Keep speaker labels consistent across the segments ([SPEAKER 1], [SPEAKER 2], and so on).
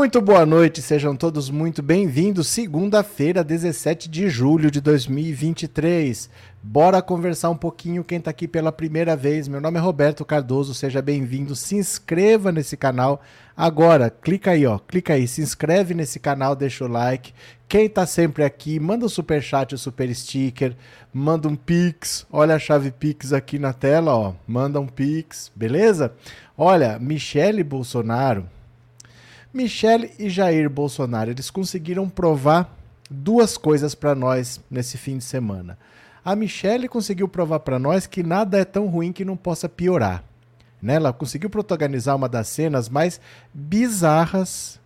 [SPEAKER 1] Muito boa noite, sejam todos muito bem-vindos. Segunda-feira, 17 de julho de 2023. Bora conversar um pouquinho quem está aqui pela primeira vez. Meu nome é Roberto Cardoso, seja bem-vindo. Se inscreva nesse canal agora. Clica aí, ó. Clica aí, se inscreve nesse canal, deixa o like. Quem está sempre aqui, manda um super chat, o um super sticker, manda um pix. Olha a chave pix aqui na tela, ó. Manda um pix, beleza? Olha, Michele Bolsonaro Michele e Jair Bolsonaro, eles conseguiram provar duas coisas para nós nesse fim de semana. A Michelle conseguiu provar para nós que nada é tão ruim que não possa piorar. Né? Ela conseguiu protagonizar uma das cenas mais bizarras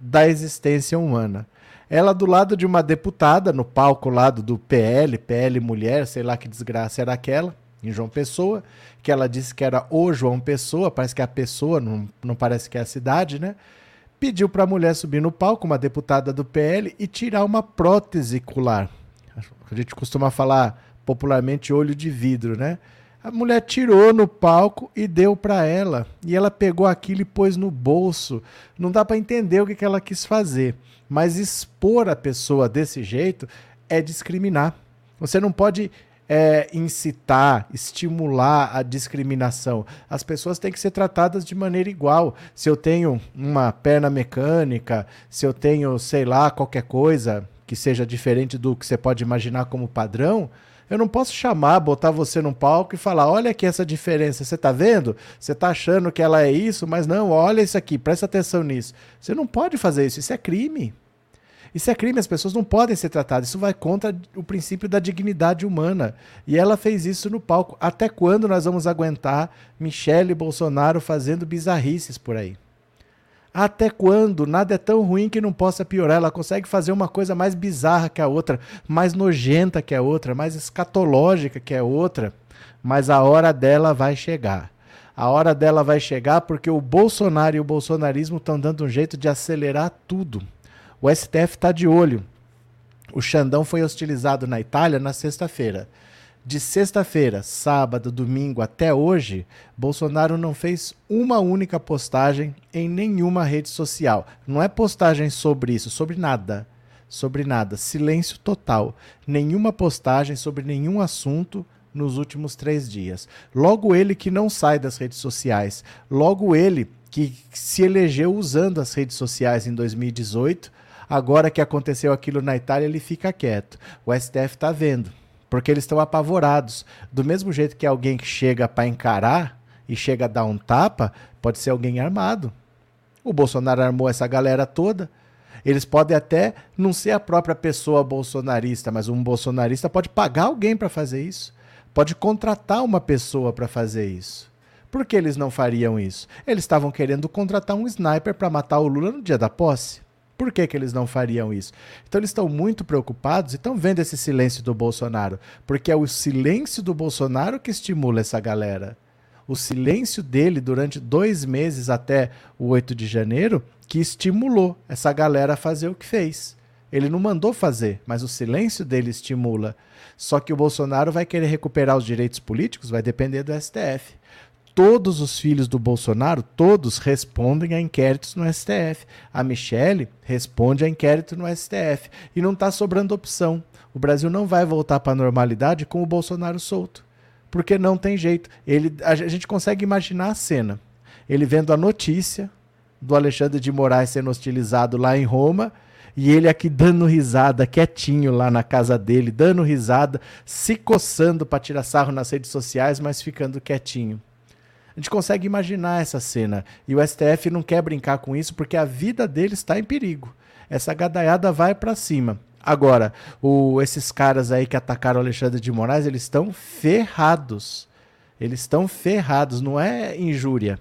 [SPEAKER 1] da existência humana. Ela do lado de uma deputada, no palco lado do PL, PL Mulher, sei lá que desgraça era aquela, em João Pessoa, que ela disse que era o João Pessoa, parece que é a pessoa, não, não parece que é a cidade, né? Pediu para a mulher subir no palco, uma deputada do PL, e tirar uma prótese ocular. A gente costuma falar popularmente olho de vidro, né? A mulher tirou no palco e deu para ela. E ela pegou aquilo e pôs no bolso. Não dá para entender o que, que ela quis fazer. Mas expor a pessoa desse jeito é discriminar. Você não pode é, incitar, estimular a discriminação. As pessoas têm que ser tratadas de maneira igual. Se eu tenho uma perna mecânica, se eu tenho, sei lá, qualquer coisa que seja diferente do que você pode imaginar como padrão, eu não posso chamar, botar você num palco e falar: olha aqui essa diferença, você está vendo? Você está achando que ela é isso, mas não, olha isso aqui, presta atenção nisso. Você não pode fazer isso, isso é crime. Isso é crime, as pessoas não podem ser tratadas. Isso vai contra o princípio da dignidade humana. E ela fez isso no palco. Até quando nós vamos aguentar Michele Bolsonaro fazendo bizarrices por aí? Até quando? Nada é tão ruim que não possa piorar. Ela consegue fazer uma coisa mais bizarra que a outra, mais nojenta que a outra, mais escatológica que a outra. Mas a hora dela vai chegar. A hora dela vai chegar porque o Bolsonaro e o bolsonarismo estão dando um jeito de acelerar tudo. O STF está de olho. O Xandão foi hostilizado na Itália na sexta-feira. De sexta-feira, sábado, domingo até hoje, Bolsonaro não fez uma única postagem em nenhuma rede social. Não é postagem sobre isso, sobre nada. Sobre nada. Silêncio total. Nenhuma postagem sobre nenhum assunto nos últimos três dias. Logo ele que não sai das redes sociais. Logo ele que se elegeu usando as redes sociais em 2018 Agora que aconteceu aquilo na Itália, ele fica quieto. O STF está vendo, porque eles estão apavorados. Do mesmo jeito que alguém que chega para encarar e chega a dar um tapa, pode ser alguém armado. O Bolsonaro armou essa galera toda. Eles podem até não ser a própria pessoa bolsonarista, mas um bolsonarista pode pagar alguém para fazer isso. Pode contratar uma pessoa para fazer isso. Por que eles não fariam isso? Eles estavam querendo contratar um sniper para matar o Lula no dia da posse. Por que, que eles não fariam isso? Então eles estão muito preocupados e estão vendo esse silêncio do Bolsonaro, porque é o silêncio do Bolsonaro que estimula essa galera. O silêncio dele durante dois meses até o 8 de janeiro que estimulou essa galera a fazer o que fez. Ele não mandou fazer, mas o silêncio dele estimula. Só que o Bolsonaro vai querer recuperar os direitos políticos, vai depender do STF todos os filhos do Bolsonaro, todos respondem a inquéritos no STF. A Michele responde a inquérito no STF. E não está sobrando opção. O Brasil não vai voltar para a normalidade com o Bolsonaro solto. Porque não tem jeito. Ele, a gente consegue imaginar a cena. Ele vendo a notícia do Alexandre de Moraes sendo hostilizado lá em Roma e ele aqui dando risada, quietinho lá na casa dele, dando risada, se coçando para tirar sarro nas redes sociais, mas ficando quietinho. A gente consegue imaginar essa cena. E o STF não quer brincar com isso porque a vida dele está em perigo. Essa gadaiada vai para cima. Agora, o, esses caras aí que atacaram o Alexandre de Moraes, eles estão ferrados. Eles estão ferrados. Não é injúria.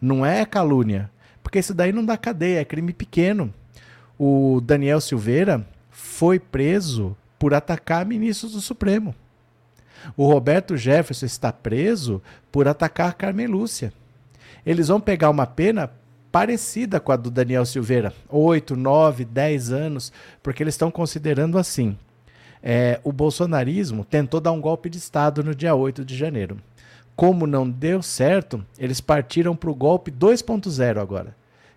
[SPEAKER 1] Não é calúnia. Porque isso daí não dá cadeia, é crime pequeno. O Daniel Silveira foi preso por atacar ministros do Supremo. O Roberto Jefferson está preso por atacar Carmen Lúcia. Eles vão pegar uma pena parecida com a do Daniel Silveira, 8, 9, 10 anos, porque eles estão considerando assim. É, o bolsonarismo tentou dar um golpe de Estado no dia 8 de janeiro. Como não deu certo, eles partiram para o golpe 2.0 agora,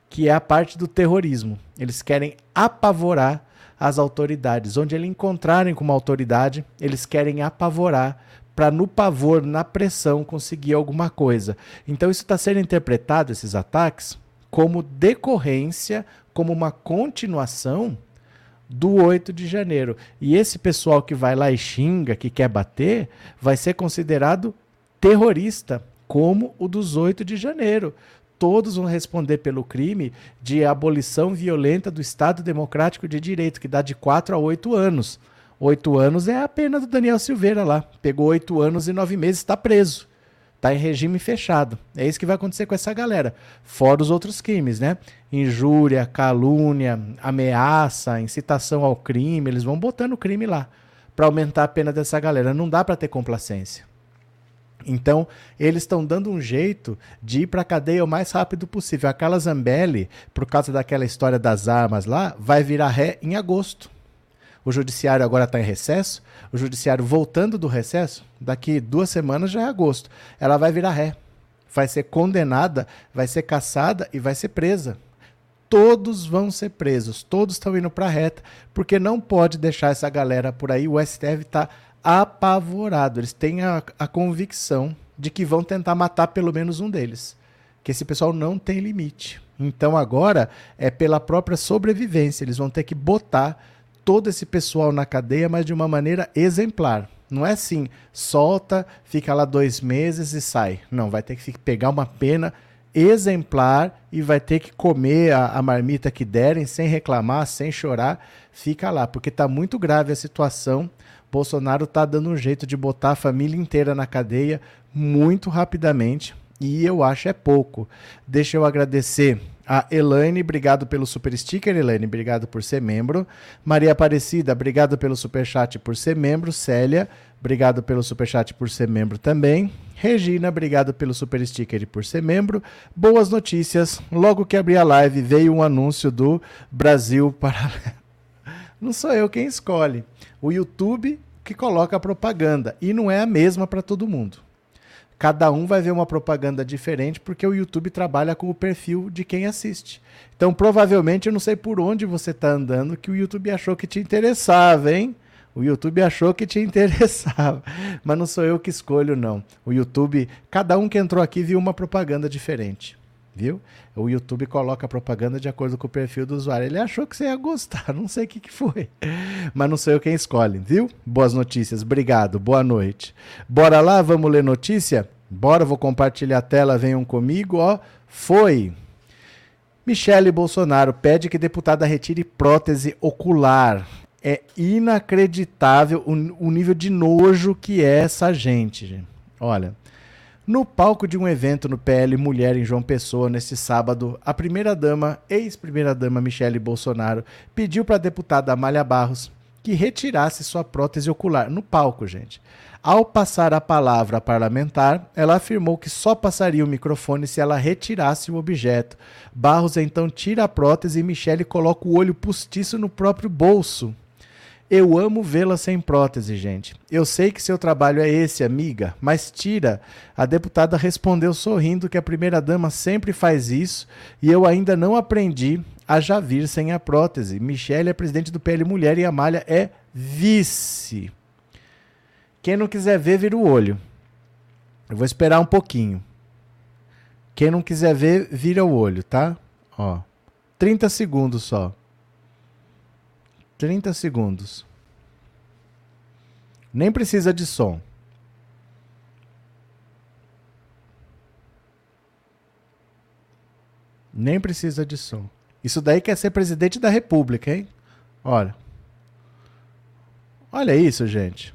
[SPEAKER 1] que é a parte do terrorismo. Eles querem apavorar as autoridades. Onde eles encontrarem com uma autoridade, eles querem apavorar para no pavor, na pressão, conseguir alguma coisa. Então isso está sendo interpretado, esses ataques, como decorrência, como uma continuação do 8 de janeiro. E esse pessoal que vai lá e xinga, que quer bater, vai ser considerado terrorista, como o dos 8 de janeiro todos vão responder pelo crime de abolição violenta do Estado Democrático de Direito, que dá de 4 a 8 anos. Oito anos é a pena do Daniel Silveira lá. Pegou oito anos e nove meses, está preso. Está em regime fechado. É isso que vai acontecer com essa galera. Fora os outros crimes, né? Injúria, calúnia, ameaça, incitação ao crime. Eles vão botando o crime lá para aumentar a pena dessa galera. Não dá para ter complacência. Então, eles estão dando um jeito de ir para a cadeia o mais rápido possível. A Carla Zambelli, por causa daquela história das armas lá, vai virar ré em agosto. O judiciário agora está em recesso. O judiciário voltando do recesso, daqui duas semanas já é agosto. Ela vai virar ré. Vai ser condenada, vai ser caçada e vai ser presa. Todos vão ser presos, todos estão indo para a reta, porque não pode deixar essa galera por aí. O STF está apavorado. Eles têm a, a convicção de que vão tentar matar pelo menos um deles. Que esse pessoal não tem limite. Então agora é pela própria sobrevivência. Eles vão ter que botar todo esse pessoal na cadeia, mas de uma maneira exemplar. Não é assim, solta, fica lá dois meses e sai. Não, vai ter que pegar uma pena exemplar e vai ter que comer a, a marmita que derem sem reclamar, sem chorar. Fica lá, porque está muito grave a situação Bolsonaro está dando um jeito de botar a família inteira na cadeia muito rapidamente e eu acho é pouco. Deixa eu agradecer a Elaine, obrigado pelo super sticker, Elaine, obrigado por ser membro. Maria Aparecida, obrigado pelo super chat por ser membro. Célia, obrigado pelo super chat por ser membro também. Regina, obrigado pelo super sticker e por ser membro. Boas notícias. Logo que abri a live, veio um anúncio do Brasil Paralelo. Não sou eu quem escolhe. O YouTube que coloca a propaganda. E não é a mesma para todo mundo. Cada um vai ver uma propaganda diferente porque o YouTube trabalha com o perfil de quem assiste. Então, provavelmente, eu não sei por onde você está andando que o YouTube achou que te interessava, hein? O YouTube achou que te interessava. Mas não sou eu que escolho, não. O YouTube, cada um que entrou aqui viu uma propaganda diferente viu? O YouTube coloca propaganda de acordo com o perfil do usuário. Ele achou que você ia gostar, não sei o que, que foi. Mas não sou eu quem escolhe, viu? Boas notícias, obrigado, boa noite. Bora lá, vamos ler notícia? Bora, vou compartilhar a tela, venham comigo, ó. Foi. Michele Bolsonaro pede que deputada retire prótese ocular. É inacreditável o, o nível de nojo que é essa gente. Olha, no palco de um evento no PL Mulher em João Pessoa, neste sábado, a primeira-dama, ex-primeira-dama Michele Bolsonaro, pediu para a deputada Amália Barros que retirasse sua prótese ocular no palco, gente. Ao passar a palavra parlamentar, ela afirmou que só passaria o microfone se ela retirasse o objeto. Barros então tira a prótese e Michele coloca o olho postiço no próprio bolso. Eu amo vê-la sem prótese, gente. Eu sei que seu trabalho é esse, amiga, mas tira. A deputada respondeu sorrindo que a primeira-dama sempre faz isso e eu ainda não aprendi a já vir sem a prótese. Michele é presidente do PL Mulher e Amália é vice. Quem não quiser ver, vira o olho. Eu vou esperar um pouquinho. Quem não quiser ver, vira o olho, tá? Ó, 30 segundos só. 30 segundos. Nem precisa de som. Nem precisa de som. Isso daí quer ser presidente da República, hein? Olha. Olha isso, gente.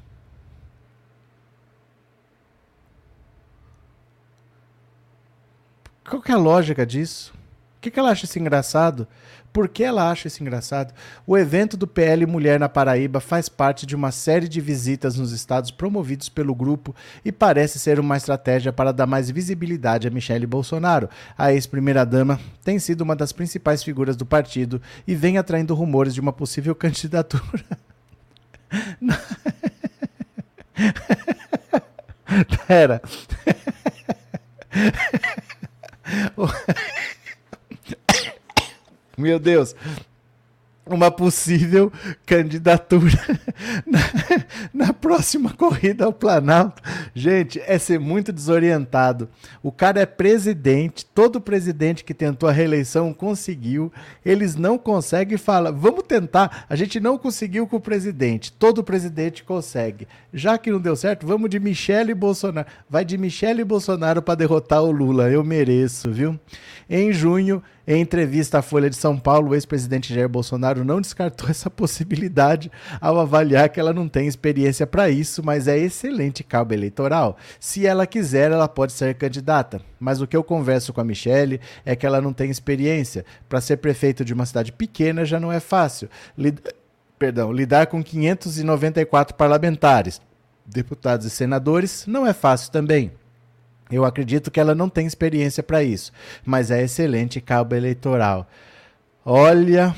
[SPEAKER 1] Qual que é a lógica disso? O que, que ela acha isso engraçado? Por que ela acha isso engraçado? O evento do PL Mulher na Paraíba faz parte de uma série de visitas nos estados promovidos pelo grupo e parece ser uma estratégia para dar mais visibilidade a Michele Bolsonaro. A ex-primeira-dama tem sido uma das principais figuras do partido e vem atraindo rumores de uma possível candidatura. Pera. Meu Deus uma possível candidatura na, na, próxima corrida ao Planalto. Gente, é ser muito desorientado. O cara é presidente, todo presidente que tentou a reeleição conseguiu. Eles não conseguem falar, vamos tentar. A gente não conseguiu com o presidente, todo presidente consegue. Já que não deu certo, vamos de Michele Bolsonaro. Vai de Michele Bolsonaro para derrotar o Lula. Eu mereço, viu? Em junho, em entrevista à Folha de São Paulo, o ex-presidente Jair Bolsonaro não descartou essa possibilidade ao avaliar que ela não tem experiência para isso, mas é excelente cabo eleitoral. Se ela quiser, ela pode ser candidata. Mas o que eu converso com a Michelle é que ela não tem experiência. Para ser prefeito de uma cidade pequena já não é fácil. Lid... Perdão, lidar com 594 parlamentares, deputados e senadores não é fácil também. Eu acredito que ela não tem experiência para isso, mas é excelente cabo eleitoral. Olha,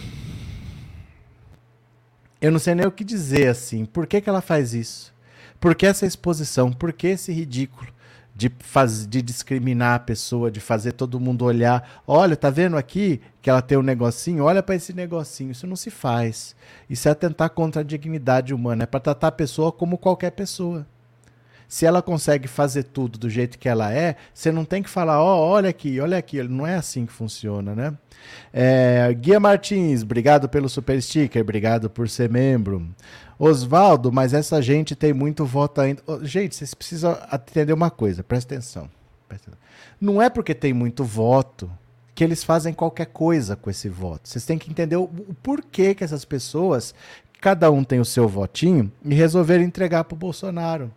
[SPEAKER 1] eu não sei nem o que dizer assim. Por que, que ela faz isso? Por que essa exposição? Por que esse ridículo de, faz, de discriminar a pessoa, de fazer todo mundo olhar? Olha, tá vendo aqui que ela tem um negocinho? Olha para esse negocinho. Isso não se faz. Isso é atentar contra a dignidade humana. É para tratar a pessoa como qualquer pessoa. Se ela consegue fazer tudo do jeito que ela é, você não tem que falar, ó, oh, olha aqui, olha aqui. Não é assim que funciona, né? É, Guia Martins, obrigado pelo super sticker, obrigado por ser membro. Osvaldo, mas essa gente tem muito voto ainda. Gente, vocês precisam entender uma coisa, presta atenção. Presta atenção. Não é porque tem muito voto que eles fazem qualquer coisa com esse voto. Vocês têm que entender o, o porquê que essas pessoas, cada um tem o seu votinho, e resolveram entregar para o Bolsonaro.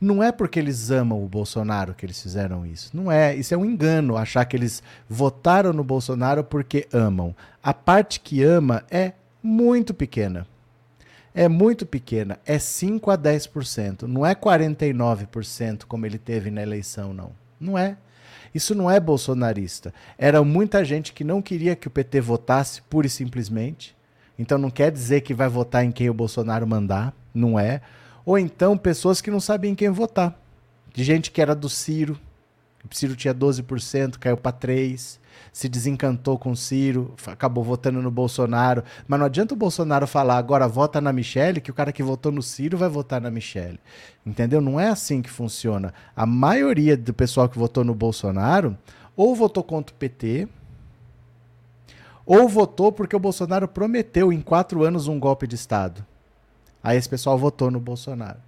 [SPEAKER 1] Não é porque eles amam o Bolsonaro que eles fizeram isso. Não é. Isso é um engano achar que eles votaram no Bolsonaro porque amam. A parte que ama é muito pequena. É muito pequena. É 5 a 10%. Não é 49% como ele teve na eleição, não. Não é. Isso não é bolsonarista. Era muita gente que não queria que o PT votasse pura e simplesmente. Então não quer dizer que vai votar em quem o Bolsonaro mandar. Não é ou então pessoas que não sabiam quem votar. De gente que era do Ciro, o Ciro tinha 12%, caiu para 3%, se desencantou com o Ciro, acabou votando no Bolsonaro. Mas não adianta o Bolsonaro falar agora vota na Michelle, que o cara que votou no Ciro vai votar na Michelle. Entendeu? Não é assim que funciona. A maioria do pessoal que votou no Bolsonaro ou votou contra o PT, ou votou porque o Bolsonaro prometeu em quatro anos um golpe de Estado. Aí esse pessoal votou no Bolsonaro.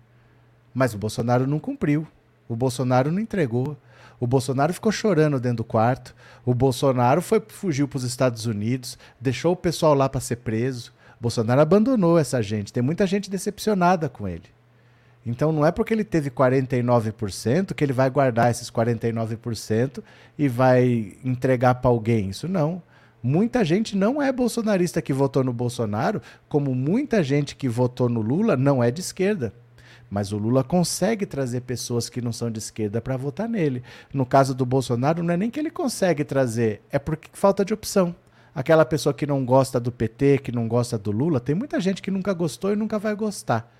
[SPEAKER 1] Mas o Bolsonaro não cumpriu. O Bolsonaro não entregou. O Bolsonaro ficou chorando dentro do quarto. O Bolsonaro foi fugiu para os Estados Unidos, deixou o pessoal lá para ser preso. O Bolsonaro abandonou essa gente. Tem muita gente decepcionada com ele. Então não é porque ele teve 49% que ele vai guardar esses 49% e vai entregar para alguém. Isso não. Muita gente não é bolsonarista que votou no Bolsonaro, como muita gente que votou no Lula não é de esquerda. Mas o Lula consegue trazer pessoas que não são de esquerda para votar nele. No caso do Bolsonaro, não é nem que ele consegue trazer, é porque falta de opção. Aquela pessoa que não gosta do PT, que não gosta do Lula, tem muita gente que nunca gostou e nunca vai gostar.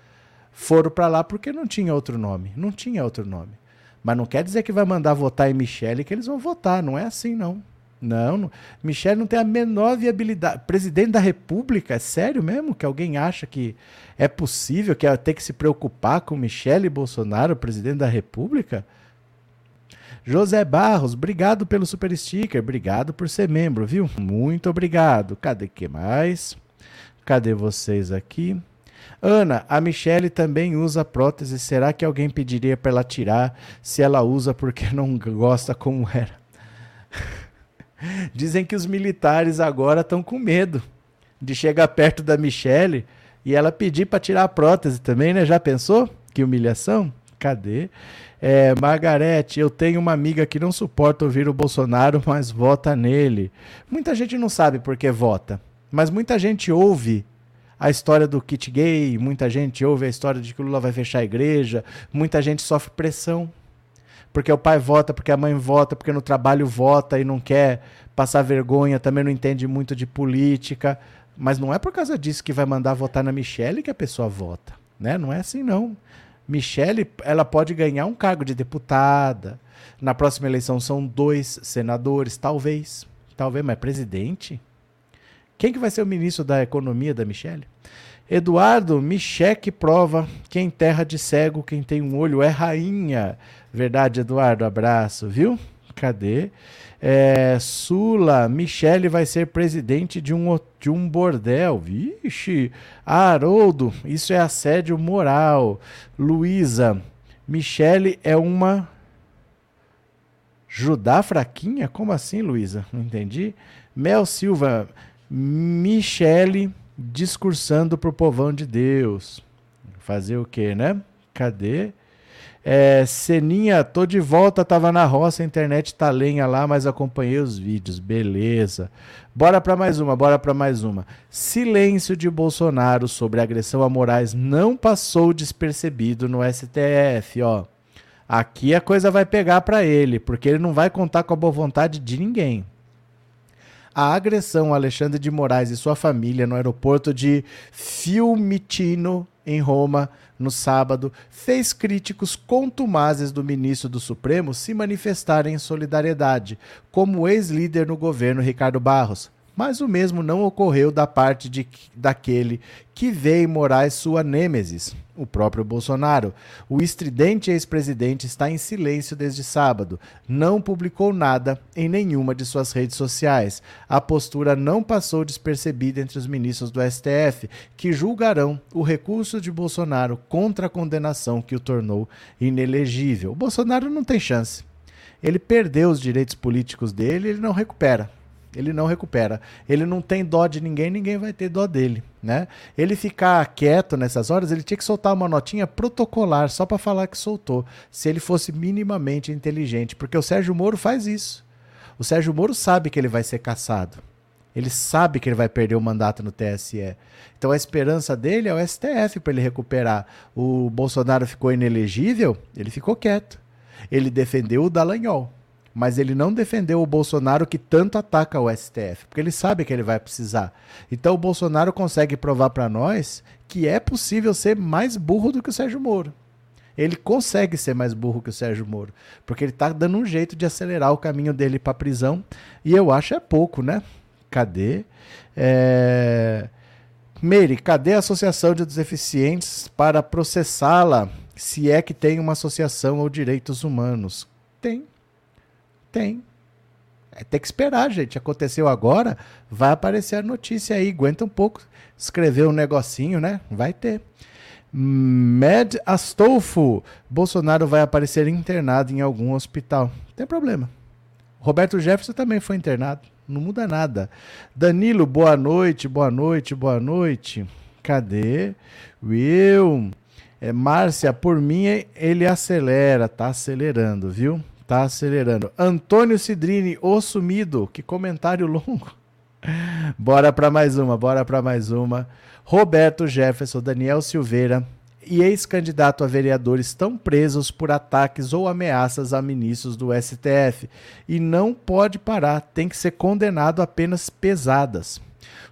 [SPEAKER 1] Foram para lá porque não tinha outro nome. Não tinha outro nome. Mas não quer dizer que vai mandar votar em Michele que eles vão votar. Não é assim, não. Não, não, Michel não tem a menor viabilidade. Presidente da República, é sério mesmo que alguém acha que é possível que ela tenha que se preocupar com Michele Bolsonaro, presidente da República? José Barros, obrigado pelo super sticker, obrigado por ser membro, viu? Muito obrigado. Cadê que mais? Cadê vocês aqui? Ana, a Michele também usa prótese. Será que alguém pediria para ela tirar se ela usa porque não gosta como era? Dizem que os militares agora estão com medo de chegar perto da Michelle E ela pedir para tirar a prótese também, né? Já pensou? Que humilhação? Cadê? É, Margarete, eu tenho uma amiga que não suporta ouvir o Bolsonaro, mas vota nele. Muita gente não sabe por que vota, mas muita gente ouve a história do kit gay, muita gente ouve a história de que o Lula vai fechar a igreja, muita gente sofre pressão. Porque o pai vota, porque a mãe vota, porque no trabalho vota e não quer passar vergonha, também não entende muito de política. Mas não é por causa disso que vai mandar votar na Michelle que a pessoa vota. Né? Não é assim, não. Michele, ela pode ganhar um cargo de deputada. Na próxima eleição são dois senadores, talvez. Talvez, mas presidente? Quem que vai ser o ministro da economia da Michele? Eduardo, Micheque prova quem terra de cego, quem tem um olho é rainha. Verdade, Eduardo? Abraço, viu? Cadê? É, Sula, Michele vai ser presidente de um, de um bordel. Vixe! Haroldo, isso é assédio moral. Luísa, Michele é uma Judá fraquinha? Como assim, Luísa? Não entendi. Mel Silva, Michele discursando pro povão de Deus. Fazer o quê, né? Cadê? É, Seninha, tô de volta, tava na roça, a internet tá lenha lá, mas acompanhei os vídeos, beleza. Bora para mais uma, bora para mais uma. Silêncio de Bolsonaro sobre agressão a Moraes não passou despercebido no STF, ó. Aqui a coisa vai pegar para ele, porque ele não vai contar com a boa vontade de ninguém. A agressão a Alexandre de Moraes e sua família no aeroporto de Fiumicino, em Roma, no sábado, fez críticos contumazes do ministro do Supremo se manifestarem em solidariedade, como ex-líder no governo Ricardo Barros. Mas o mesmo não ocorreu da parte de, daquele que vê em Moraes sua nêmesis, o próprio Bolsonaro. O estridente ex-presidente está em silêncio desde sábado. Não publicou nada em nenhuma de suas redes sociais. A postura não passou despercebida entre os ministros do STF, que julgarão o recurso de Bolsonaro contra a condenação que o tornou inelegível. O Bolsonaro não tem chance. Ele perdeu os direitos políticos dele, ele não recupera. Ele não recupera. Ele não tem dó de ninguém, ninguém vai ter dó dele, né? Ele ficar quieto nessas horas, ele tinha que soltar uma notinha protocolar só para falar que soltou, se ele fosse minimamente inteligente, porque o Sérgio Moro faz isso. O Sérgio Moro sabe que ele vai ser caçado. Ele sabe que ele vai perder o mandato no TSE. Então a esperança dele é o STF para ele recuperar. O Bolsonaro ficou inelegível, ele ficou quieto. Ele defendeu o Dallagnol mas ele não defendeu o Bolsonaro que tanto ataca o STF, porque ele sabe que ele vai precisar. Então o Bolsonaro consegue provar para nós que é possível ser mais burro do que o Sérgio Moro. Ele consegue ser mais burro que o Sérgio Moro, porque ele está dando um jeito de acelerar o caminho dele para prisão, e eu acho é pouco, né? Cadê? É... Meire, cadê a Associação de Deficientes para processá-la, se é que tem uma associação ou direitos humanos? Tem. Tem. É, tem que esperar, gente. Aconteceu agora, vai aparecer a notícia aí. Aguenta um pouco. Escrever um negocinho, né? Vai ter. Mad Astolfo. Bolsonaro vai aparecer internado em algum hospital. Tem problema. Roberto Jefferson também foi internado. Não muda nada. Danilo, boa noite, boa noite, boa noite. Cadê? Will. É, Márcia, por mim ele acelera, tá acelerando, viu? Tá acelerando. Antônio Cidrini, o sumido. Que comentário longo. Bora para mais uma, bora para mais uma. Roberto Jefferson, Daniel Silveira e ex-candidato a vereador estão presos por ataques ou ameaças a ministros do STF. E não pode parar, tem que ser condenado a penas pesadas.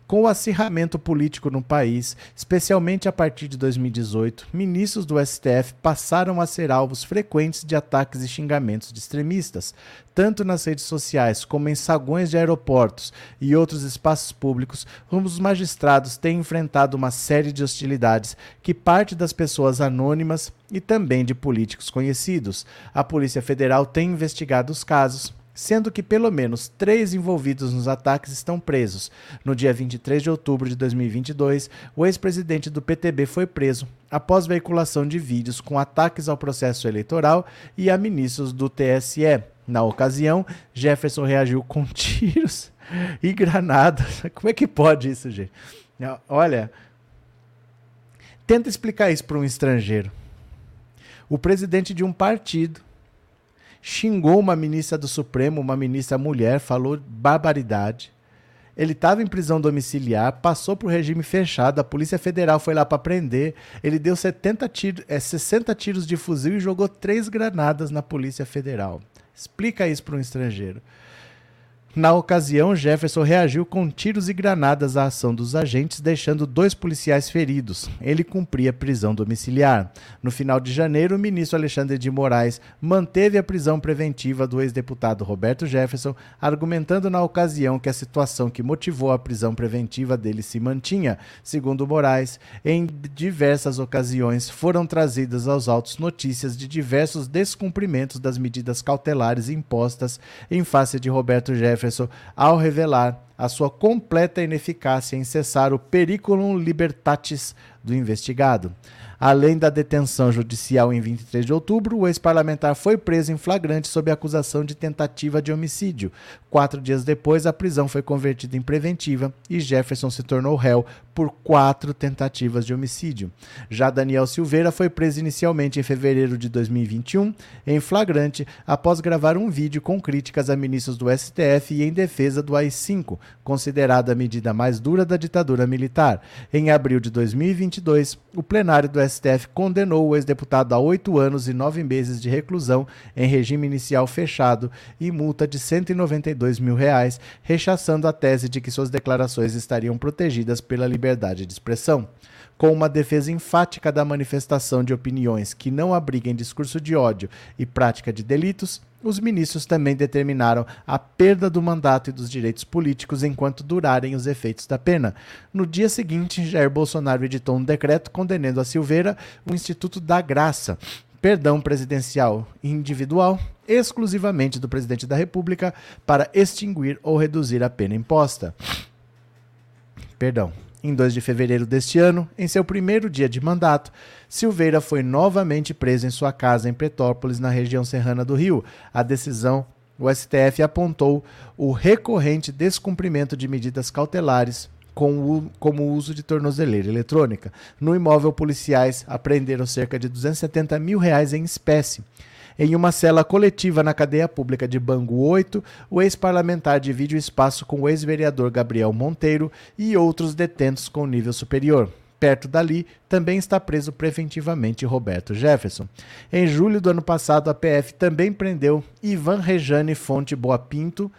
[SPEAKER 1] Com o acirramento político no país, especialmente a partir de 2018, ministros do STF passaram a ser alvos frequentes de ataques e xingamentos de extremistas, tanto nas redes sociais como em saguões de aeroportos e outros espaços públicos, os magistrados têm enfrentado uma série de hostilidades que parte das pessoas anônimas e também de políticos conhecidos. A Polícia Federal tem investigado os casos sendo que pelo menos três envolvidos nos ataques estão presos. No dia 23 de outubro de 2022, o ex-presidente do PTB foi preso após veiculação de vídeos com ataques ao processo eleitoral e a ministros do TSE. Na ocasião, Jefferson reagiu com tiros e granadas. Como é que pode isso, gente? Olha, Tenta explicar isso para um estrangeiro. O presidente de um partido xingou uma ministra do Supremo, uma ministra mulher, falou barbaridade. Ele estava em prisão domiciliar, passou para o regime fechado, a Polícia Federal foi lá para prender. Ele deu 70 tiro, é, 60 tiros de fuzil e jogou três granadas na Polícia Federal. Explica isso para um estrangeiro. Na ocasião, Jefferson reagiu com tiros e granadas à ação dos agentes, deixando dois policiais feridos. Ele cumpria prisão domiciliar. No final de janeiro, o ministro Alexandre de Moraes manteve a prisão preventiva do ex-deputado Roberto Jefferson, argumentando na ocasião que a situação que motivou a prisão preventiva dele se mantinha. Segundo Moraes, em diversas ocasiões foram trazidas aos autos notícias de diversos descumprimentos das medidas cautelares impostas em face de Roberto Jefferson Ao revelar a sua completa ineficácia em cessar o periculum libertatis do investigado. Além da detenção judicial em 23 de outubro, o ex-parlamentar foi preso em flagrante sob acusação de tentativa de homicídio. Quatro dias depois, a prisão foi convertida em preventiva e Jefferson se tornou réu por quatro tentativas de homicídio. Já Daniel Silveira foi preso inicialmente em fevereiro de 2021, em flagrante, após gravar um vídeo com críticas a ministros do STF e em defesa do AI-5, considerada a medida mais dura da ditadura militar. Em abril de 2022, o plenário do STF condenou o ex-deputado a oito anos e nove meses de reclusão em regime inicial fechado e multa de 192 mil reais, rechaçando a tese de que suas declarações estariam protegidas pela liberdade de expressão com uma defesa enfática da manifestação de opiniões que não abriguem discurso de ódio e prática de delitos, os ministros também determinaram a perda do mandato e dos direitos políticos enquanto durarem os efeitos da pena. No dia seguinte, Jair Bolsonaro editou um decreto condenando a Silveira o Instituto da Graça, perdão presidencial individual, exclusivamente do presidente da República, para extinguir ou reduzir a pena imposta. Perdão. Em 2 de fevereiro deste ano, em seu primeiro dia de mandato, Silveira foi novamente preso em sua casa em Petrópolis, na região serrana do Rio. A decisão, o STF apontou o recorrente descumprimento de medidas cautelares com o, como o uso de tornozeleira eletrônica. No imóvel, policiais apreenderam cerca de 270 mil reais em espécie. Em uma cela coletiva na cadeia pública de Bangu 8, o ex-parlamentar divide o espaço com o ex-vereador Gabriel Monteiro e outros detentos com nível superior. Perto dali, também está preso preventivamente Roberto Jefferson. Em julho do ano passado, a PF também prendeu Ivan Rejane Fonte Boa Pinto,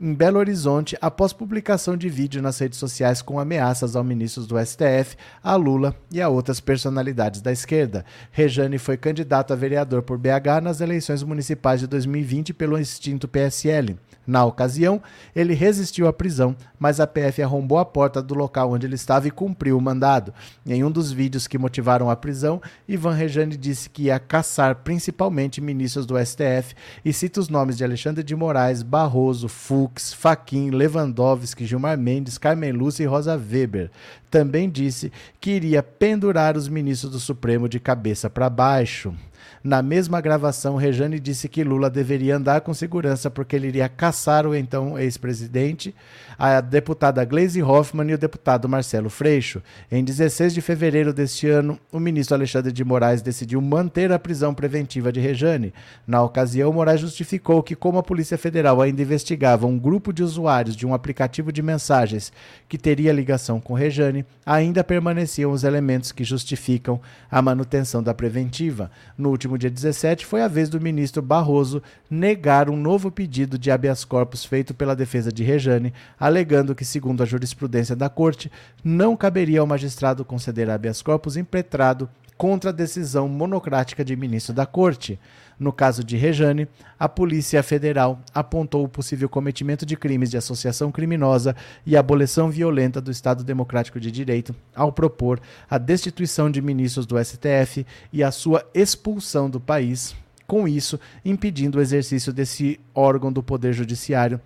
[SPEAKER 1] em Belo Horizonte após publicação de vídeo nas redes sociais com ameaças ao ministros do STF, a Lula e a outras personalidades da esquerda. Rejane foi candidato a vereador por BH nas eleições municipais de 2020 pelo extinto PSL. Na ocasião, ele resistiu à prisão, mas a PF arrombou a porta do local onde ele estava e cumpriu o mandado. Em um dos vídeos que motivaram a prisão, Ivan Rejane disse que ia caçar principalmente ministros do STF e cita os nomes de Alexandre de Moraes, Barroso, Fux, Faquin, Lewandowski, Gilmar Mendes, Carmen Lúcia e Rosa Weber. Também disse que iria pendurar os ministros do Supremo de cabeça para baixo. Na mesma gravação, Rejane disse que Lula deveria andar com segurança porque ele iria caçar o então ex-presidente, a deputada Gleisi Hoffmann e o deputado Marcelo Freixo. Em 16 de fevereiro deste ano, o ministro Alexandre de Moraes decidiu manter a prisão preventiva de Rejane. Na ocasião, Moraes justificou que, como a Polícia Federal ainda investigava um grupo de usuários de um aplicativo de mensagens que teria ligação com Rejane, ainda permaneciam os elementos que justificam a manutenção da preventiva. No último último dia 17, foi a vez do ministro Barroso negar um novo pedido de habeas corpus feito pela defesa de Rejane, alegando que, segundo a jurisprudência da Corte, não caberia ao magistrado conceder habeas corpus impetrado contra a decisão monocrática de ministro da Corte. No caso de Rejane, a Polícia Federal apontou o possível cometimento de crimes de associação criminosa e abolição violenta do Estado Democrático de Direito ao propor a destituição de ministros do STF e a sua expulsão do país, com isso impedindo o exercício desse órgão do Poder Judiciário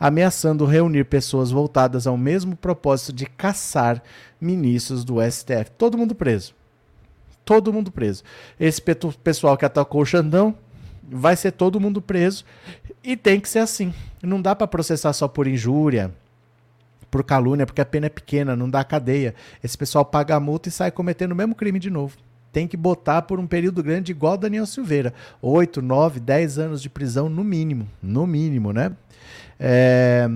[SPEAKER 1] ameaçando reunir pessoas voltadas ao mesmo propósito de caçar ministros do STF. Todo mundo preso todo mundo preso. Esse pessoal que atacou o Xandão vai ser todo mundo preso e tem que ser assim. Não dá para processar só por injúria, por calúnia, porque a pena é pequena, não dá cadeia. Esse pessoal paga a multa e sai cometendo o mesmo crime de novo. Tem que botar por um período grande, igual Daniel Silveira. 8, 9, 10 anos de prisão no mínimo. No mínimo, né? É,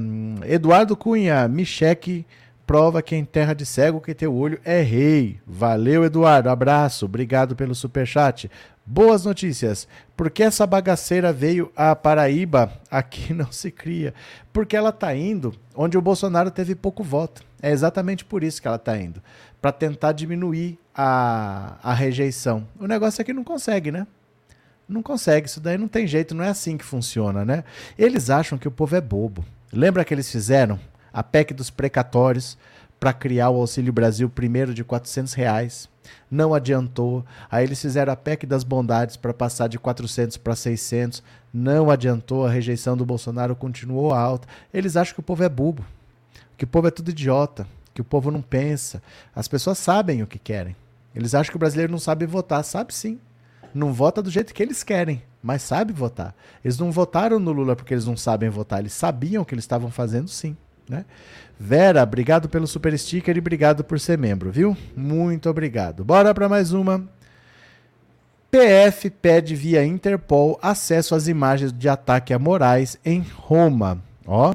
[SPEAKER 1] Eduardo Cunha, me cheque prova que em terra de cego que teu olho é rei. Valeu, Eduardo. Abraço. Obrigado pelo superchat. Boas notícias. Por que essa bagaceira veio a Paraíba? Aqui não se cria. Porque ela está indo onde o Bolsonaro teve pouco voto. É exatamente por isso que ela está indo. Para tentar diminuir a, a rejeição. O negócio é que não consegue, né? Não consegue. Isso daí não tem jeito. Não é assim que funciona, né? Eles acham que o povo é bobo. Lembra que eles fizeram a PEC dos precatórios para criar o Auxílio Brasil primeiro de 400 reais. Não adiantou. Aí eles fizeram a PEC das bondades para passar de 400 para 600. Não adiantou. A rejeição do Bolsonaro continuou alta. Eles acham que o povo é bobo, que o povo é tudo idiota, que o povo não pensa. As pessoas sabem o que querem. Eles acham que o brasileiro não sabe votar. Sabe sim. Não vota do jeito que eles querem, mas sabe votar. Eles não votaram no Lula porque eles não sabem votar. Eles sabiam o que eles estavam fazendo sim. Né? Vera, obrigado pelo super sticker e obrigado por ser membro, viu? Muito obrigado. Bora para mais uma. PF pede via Interpol acesso às imagens de ataque a Moraes em Roma. Ó,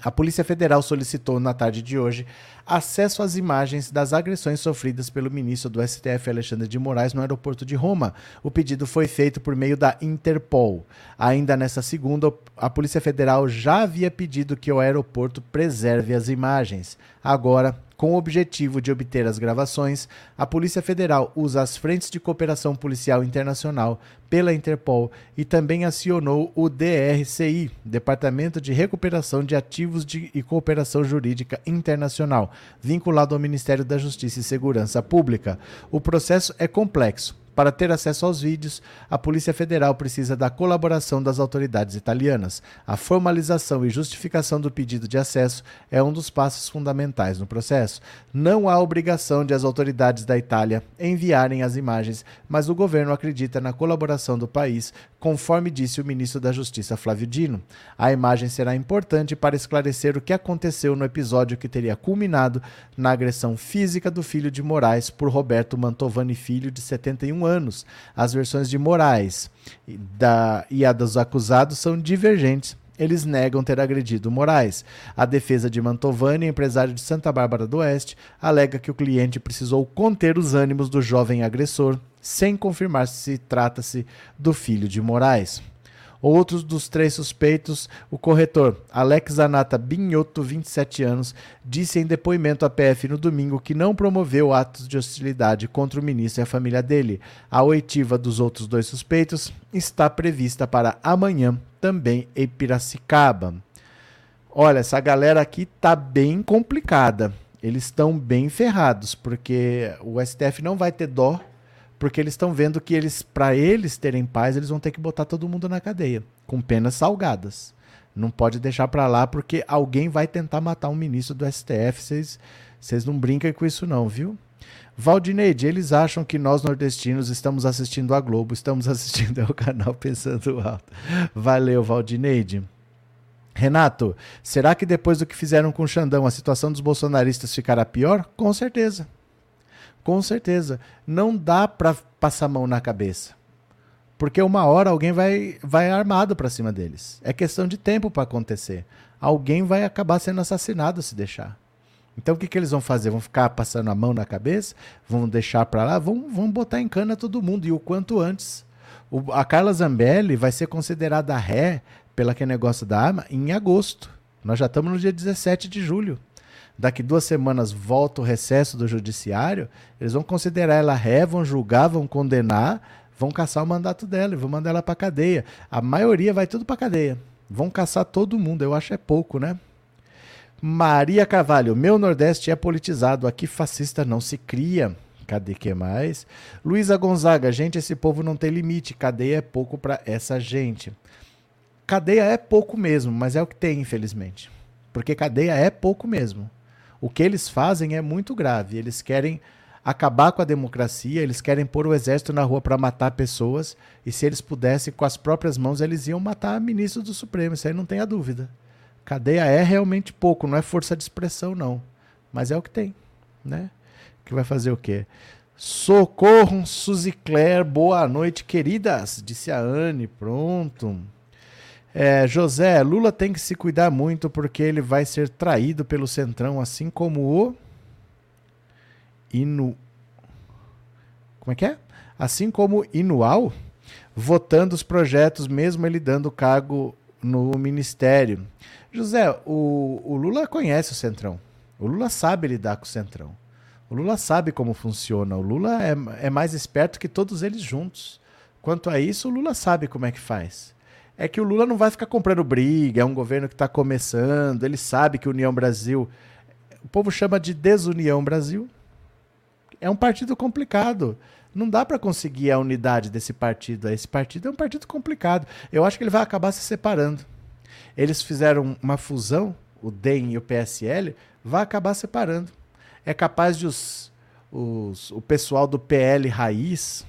[SPEAKER 1] a Polícia Federal solicitou na tarde de hoje acesso às imagens das agressões sofridas pelo ministro do STF Alexandre de Moraes no aeroporto de Roma. O pedido foi feito por meio da Interpol. Ainda nessa segunda, a Polícia Federal já havia pedido que o aeroporto preserve as imagens. Agora, com o objetivo de obter as gravações, a Polícia Federal usa as frentes de cooperação policial internacional pela Interpol e também acionou o DRCI, Departamento de Recuperação de Ativos de e Cooperação Jurídica Internacional, vinculado ao Ministério da Justiça e Segurança Pública. O processo é complexo para ter acesso aos vídeos, a Polícia Federal precisa da colaboração das autoridades italianas. A formalização e justificação do pedido de acesso é um dos passos fundamentais no processo. Não há obrigação de as autoridades da Itália enviarem as imagens, mas o governo acredita na colaboração do país, conforme disse o ministro da Justiça Flávio Dino. A imagem será importante para esclarecer o que aconteceu no episódio que teria culminado na agressão física do filho de Moraes por Roberto Mantovani Filho, de 71 anos. As versões de Moraes e, da, e a dos acusados são divergentes. Eles negam ter agredido Moraes. A defesa de Mantovani, empresário de Santa Bárbara do Oeste, alega que o cliente precisou conter os ânimos do jovem agressor, sem confirmar se trata-se do filho de Moraes. Outros dos três suspeitos, o corretor Alex Anata Binhoto, 27 anos, disse em depoimento à PF no domingo que não promoveu atos de hostilidade contra o ministro e a família dele. A oitiva dos outros dois suspeitos está prevista para amanhã, também em Piracicaba. Olha, essa galera aqui tá bem complicada. Eles estão bem ferrados, porque o STF não vai ter dó porque eles estão vendo que eles, para eles terem paz, eles vão ter que botar todo mundo na cadeia, com penas salgadas. Não pode deixar para lá porque alguém vai tentar matar um ministro do STF. Vocês, não brincam com isso não, viu? Valdineide, eles acham que nós nordestinos estamos assistindo a Globo, estamos assistindo ao canal Pensando Alto. Valeu, Valdineide. Renato, será que depois do que fizeram com o Xandão, a situação dos bolsonaristas ficará pior? Com certeza. Com certeza. Não dá para passar mão na cabeça. Porque uma hora alguém vai, vai armado para cima deles. É questão de tempo para acontecer. Alguém vai acabar sendo assassinado se deixar. Então o que, que eles vão fazer? Vão ficar passando a mão na cabeça? Vão deixar para lá? Vão, vão botar em cana todo mundo e o quanto antes. O, a Carla Zambelli vai ser considerada ré pelo aquele negócio da arma em agosto. Nós já estamos no dia 17 de julho daqui duas semanas volta o recesso do judiciário, eles vão considerar ela ré, vão julgar, vão condenar, vão caçar o mandato dela e vão mandar ela para cadeia. A maioria vai tudo para cadeia. Vão caçar todo mundo, eu acho é pouco, né? Maria Carvalho, meu Nordeste é politizado, aqui fascista não se cria. Cadê que mais? Luísa Gonzaga, gente, esse povo não tem limite, cadeia é pouco para essa gente. Cadeia é pouco mesmo, mas é o que tem, infelizmente. Porque cadeia é pouco mesmo. O que eles fazem é muito grave. Eles querem acabar com a democracia, eles querem pôr o exército na rua para matar pessoas, e se eles pudessem, com as próprias mãos, eles iam matar ministro do Supremo, isso aí não tem a dúvida. Cadeia é realmente pouco, não é força de expressão, não. Mas é o que tem, né? Que vai fazer o quê? Socorro, Suzy Claire, boa noite, queridas, disse a Anne. Pronto. É, José, Lula tem que se cuidar muito porque ele vai ser traído pelo Centrão, assim como o. Inu. Como é que é? Assim como Inual, votando os projetos, mesmo ele dando cargo no ministério. José, o, o Lula conhece o Centrão. O Lula sabe lidar com o Centrão. O Lula sabe como funciona. O Lula é, é mais esperto que todos eles juntos. Quanto a isso, o Lula sabe como é que faz. É que o Lula não vai ficar comprando briga, é um governo que está começando, ele sabe que União Brasil. O povo chama de Desunião Brasil. É um partido complicado. Não dá para conseguir a unidade desse partido. Esse partido é um partido complicado. Eu acho que ele vai acabar se separando. Eles fizeram uma fusão, o DEM e o PSL, vai acabar separando. É capaz de os, os, o pessoal do PL raiz,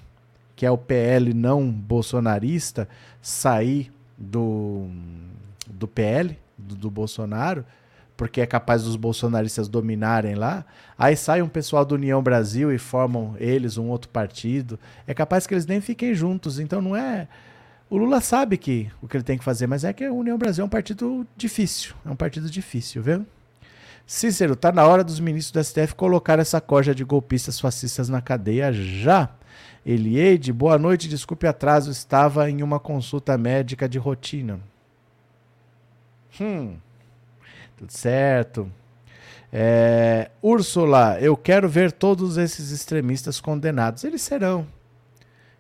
[SPEAKER 1] que é o PL não bolsonarista, sair do, do PL, do, do Bolsonaro, porque é capaz dos bolsonaristas dominarem lá. Aí sai um pessoal do União Brasil e formam eles um outro partido. É capaz que eles nem fiquem juntos. Então não é. O Lula sabe que o que ele tem que fazer, mas é que a União Brasil é um partido difícil. É um partido difícil, viu? Cícero, tá na hora dos ministros do STF colocar essa corja de golpistas fascistas na cadeia já. Elieide, boa noite, desculpe atraso, estava em uma consulta médica de rotina. Hum, tudo certo. É, Úrsula, eu quero ver todos esses extremistas condenados. Eles serão.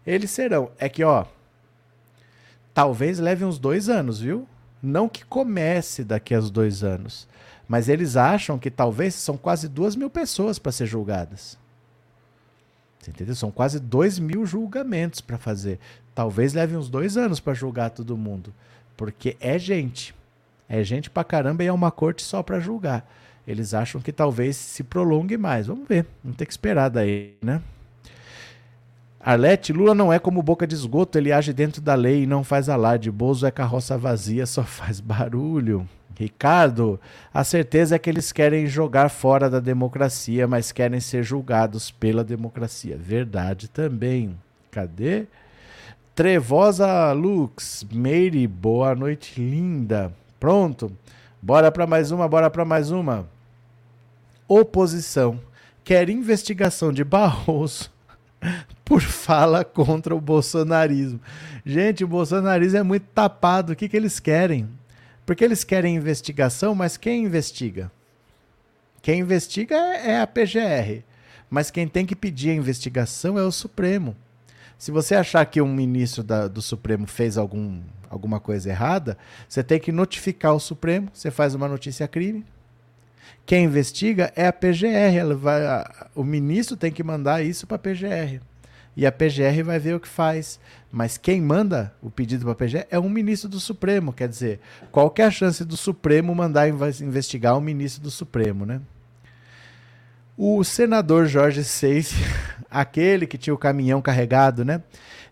[SPEAKER 1] Eles serão. É que, ó, talvez leve uns dois anos, viu? Não que comece daqui a dois anos. Mas eles acham que talvez são quase duas mil pessoas para ser julgadas. Você entendeu? São quase dois mil julgamentos para fazer. Talvez leve uns dois anos para julgar todo mundo. Porque é gente. É gente pra caramba e é uma corte só para julgar. Eles acham que talvez se prolongue mais. Vamos ver. Vamos ter que esperar daí, né? Arlete, Lula não é como boca de esgoto, ele age dentro da lei e não faz alarde. Bozo é carroça vazia, só faz barulho. Ricardo, a certeza é que eles querem jogar fora da democracia, mas querem ser julgados pela democracia. Verdade também. Cadê? Trevosa Lux, Meire, boa noite, linda. Pronto. Bora para mais uma, bora para mais uma. Oposição quer investigação de Barroso por fala contra o bolsonarismo. Gente, o bolsonarismo é muito tapado. O que, que eles querem? Porque eles querem investigação, mas quem investiga? Quem investiga é, é a PGR. Mas quem tem que pedir a investigação é o Supremo. Se você achar que um ministro da, do Supremo fez algum, alguma coisa errada, você tem que notificar o Supremo, você faz uma notícia crime. Quem investiga é a PGR. Vai, a, o ministro tem que mandar isso para a PGR e a PGR vai ver o que faz. Mas quem manda o pedido para a PGR é um ministro do Supremo. Quer dizer, qual é a chance do Supremo mandar investigar um ministro do Supremo, né? O senador Jorge Seif, aquele que tinha o caminhão carregado, né?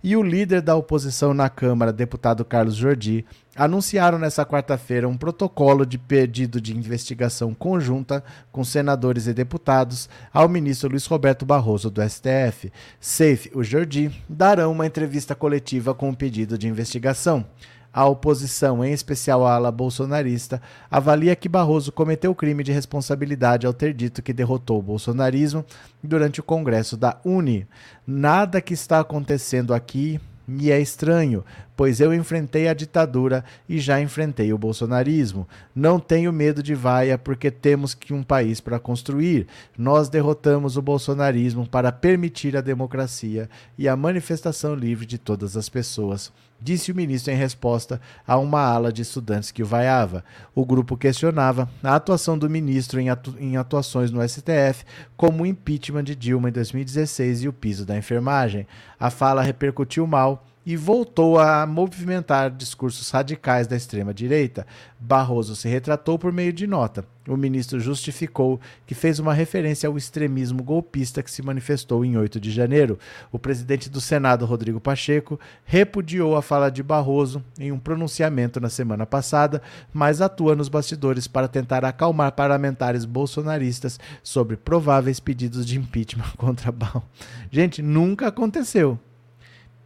[SPEAKER 1] E o líder da oposição na Câmara, deputado Carlos Jordi, anunciaram nesta quarta-feira um protocolo de pedido de investigação conjunta com senadores e deputados ao ministro Luiz Roberto Barroso do STF. Seif e Jordi darão uma entrevista coletiva com o pedido de investigação. A oposição, em especial a ala bolsonarista, avalia que Barroso cometeu crime de responsabilidade ao ter dito que derrotou o bolsonarismo durante o congresso da Uni. Nada que está acontecendo aqui me é estranho, pois eu enfrentei a ditadura e já enfrentei o bolsonarismo. Não tenho medo de vaia porque temos que um país para construir. Nós derrotamos o bolsonarismo para permitir a democracia e a manifestação livre de todas as pessoas disse o ministro em resposta a uma ala de estudantes que o vaiava. O grupo questionava a atuação do ministro em, atu em atuações no STF, como o impeachment de Dilma em 2016 e o piso da enfermagem. A fala repercutiu mal e voltou a movimentar discursos radicais da extrema-direita. Barroso se retratou por meio de nota. O ministro justificou que fez uma referência ao extremismo golpista que se manifestou em 8 de janeiro. O presidente do Senado, Rodrigo Pacheco, repudiou a fala de Barroso em um pronunciamento na semana passada, mas atua nos bastidores para tentar acalmar parlamentares bolsonaristas sobre prováveis pedidos de impeachment contra Barroso. Gente, nunca aconteceu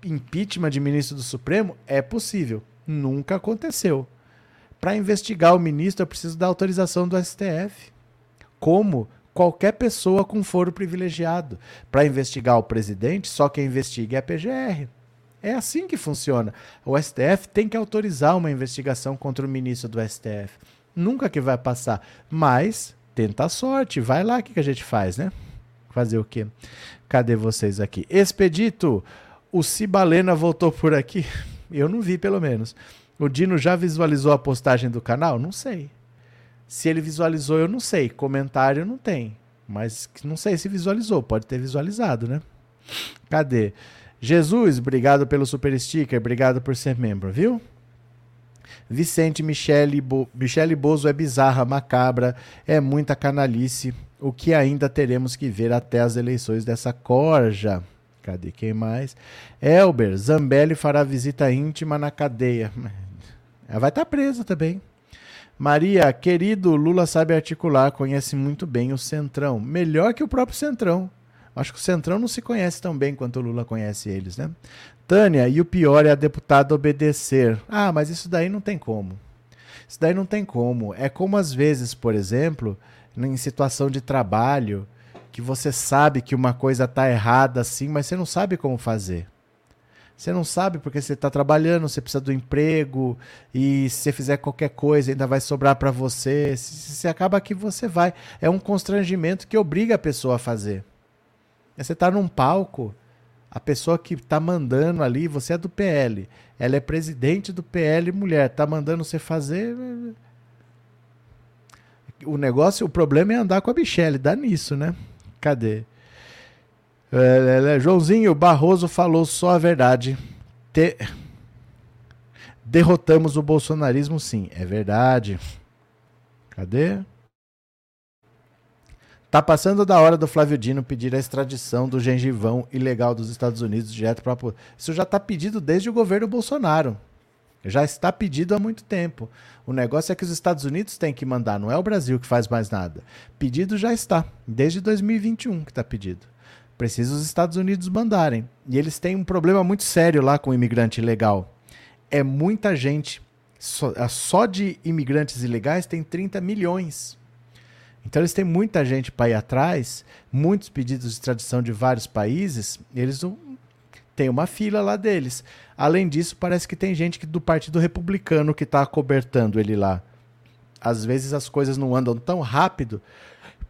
[SPEAKER 1] impeachment de ministro do Supremo é possível. Nunca aconteceu. Para investigar o ministro, eu preciso da autorização do STF. Como qualquer pessoa com foro privilegiado. Para investigar o presidente, só quem investiga é a PGR. É assim que funciona. O STF tem que autorizar uma investigação contra o ministro do STF. Nunca que vai passar. Mas tenta a sorte. Vai lá, o que, que a gente faz, né? Fazer o quê? Cadê vocês aqui? Expedito! O Cibalena voltou por aqui. Eu não vi, pelo menos. O Dino já visualizou a postagem do canal? Não sei. Se ele visualizou, eu não sei. Comentário não tem. Mas não sei se visualizou. Pode ter visualizado, né? Cadê? Jesus, obrigado pelo super sticker. Obrigado por ser membro, viu? Vicente Michele, Bo... Michele Bozo é bizarra, macabra, é muita canalice. O que ainda teremos que ver até as eleições dessa corja. Cadê quem mais? Elber, Zambelli fará visita íntima na cadeia. Ela vai estar tá presa também. Maria, querido, Lula sabe articular, conhece muito bem o Centrão. Melhor que o próprio Centrão. Acho que o Centrão não se conhece tão bem quanto o Lula conhece eles, né? Tânia, e o pior é a deputada obedecer. Ah, mas isso daí não tem como. Isso daí não tem como. É como às vezes, por exemplo, em situação de trabalho, que você sabe que uma coisa está errada assim, mas você não sabe como fazer. Você não sabe porque você está trabalhando, você precisa do emprego e se você fizer qualquer coisa ainda vai sobrar para você. Você acaba que você vai. É um constrangimento que obriga a pessoa a fazer. Você está num palco, a pessoa que está mandando ali, você é do PL, ela é presidente do PL mulher, está mandando você fazer. O negócio, o problema é andar com a Michelle, dá nisso, né? Cadê? É, é, Joãozinho Barroso falou só a verdade. Te... Derrotamos o bolsonarismo, sim. É verdade. Cadê? Tá passando da hora do Flávio Dino pedir a extradição do gengivão ilegal dos Estados Unidos direto para. Isso já está pedido desde o governo Bolsonaro. Já está pedido há muito tempo. O negócio é que os Estados Unidos têm que mandar, não é o Brasil que faz mais nada. Pedido já está, desde 2021 que está pedido. Precisa os Estados Unidos mandarem. E eles têm um problema muito sério lá com o imigrante ilegal. É muita gente. Só, só de imigrantes ilegais tem 30 milhões. Então eles têm muita gente para ir atrás, muitos pedidos de extradição de vários países, eles não tem uma fila lá deles. Além disso, parece que tem gente que, do Partido Republicano que está acobertando ele lá. Às vezes as coisas não andam tão rápido,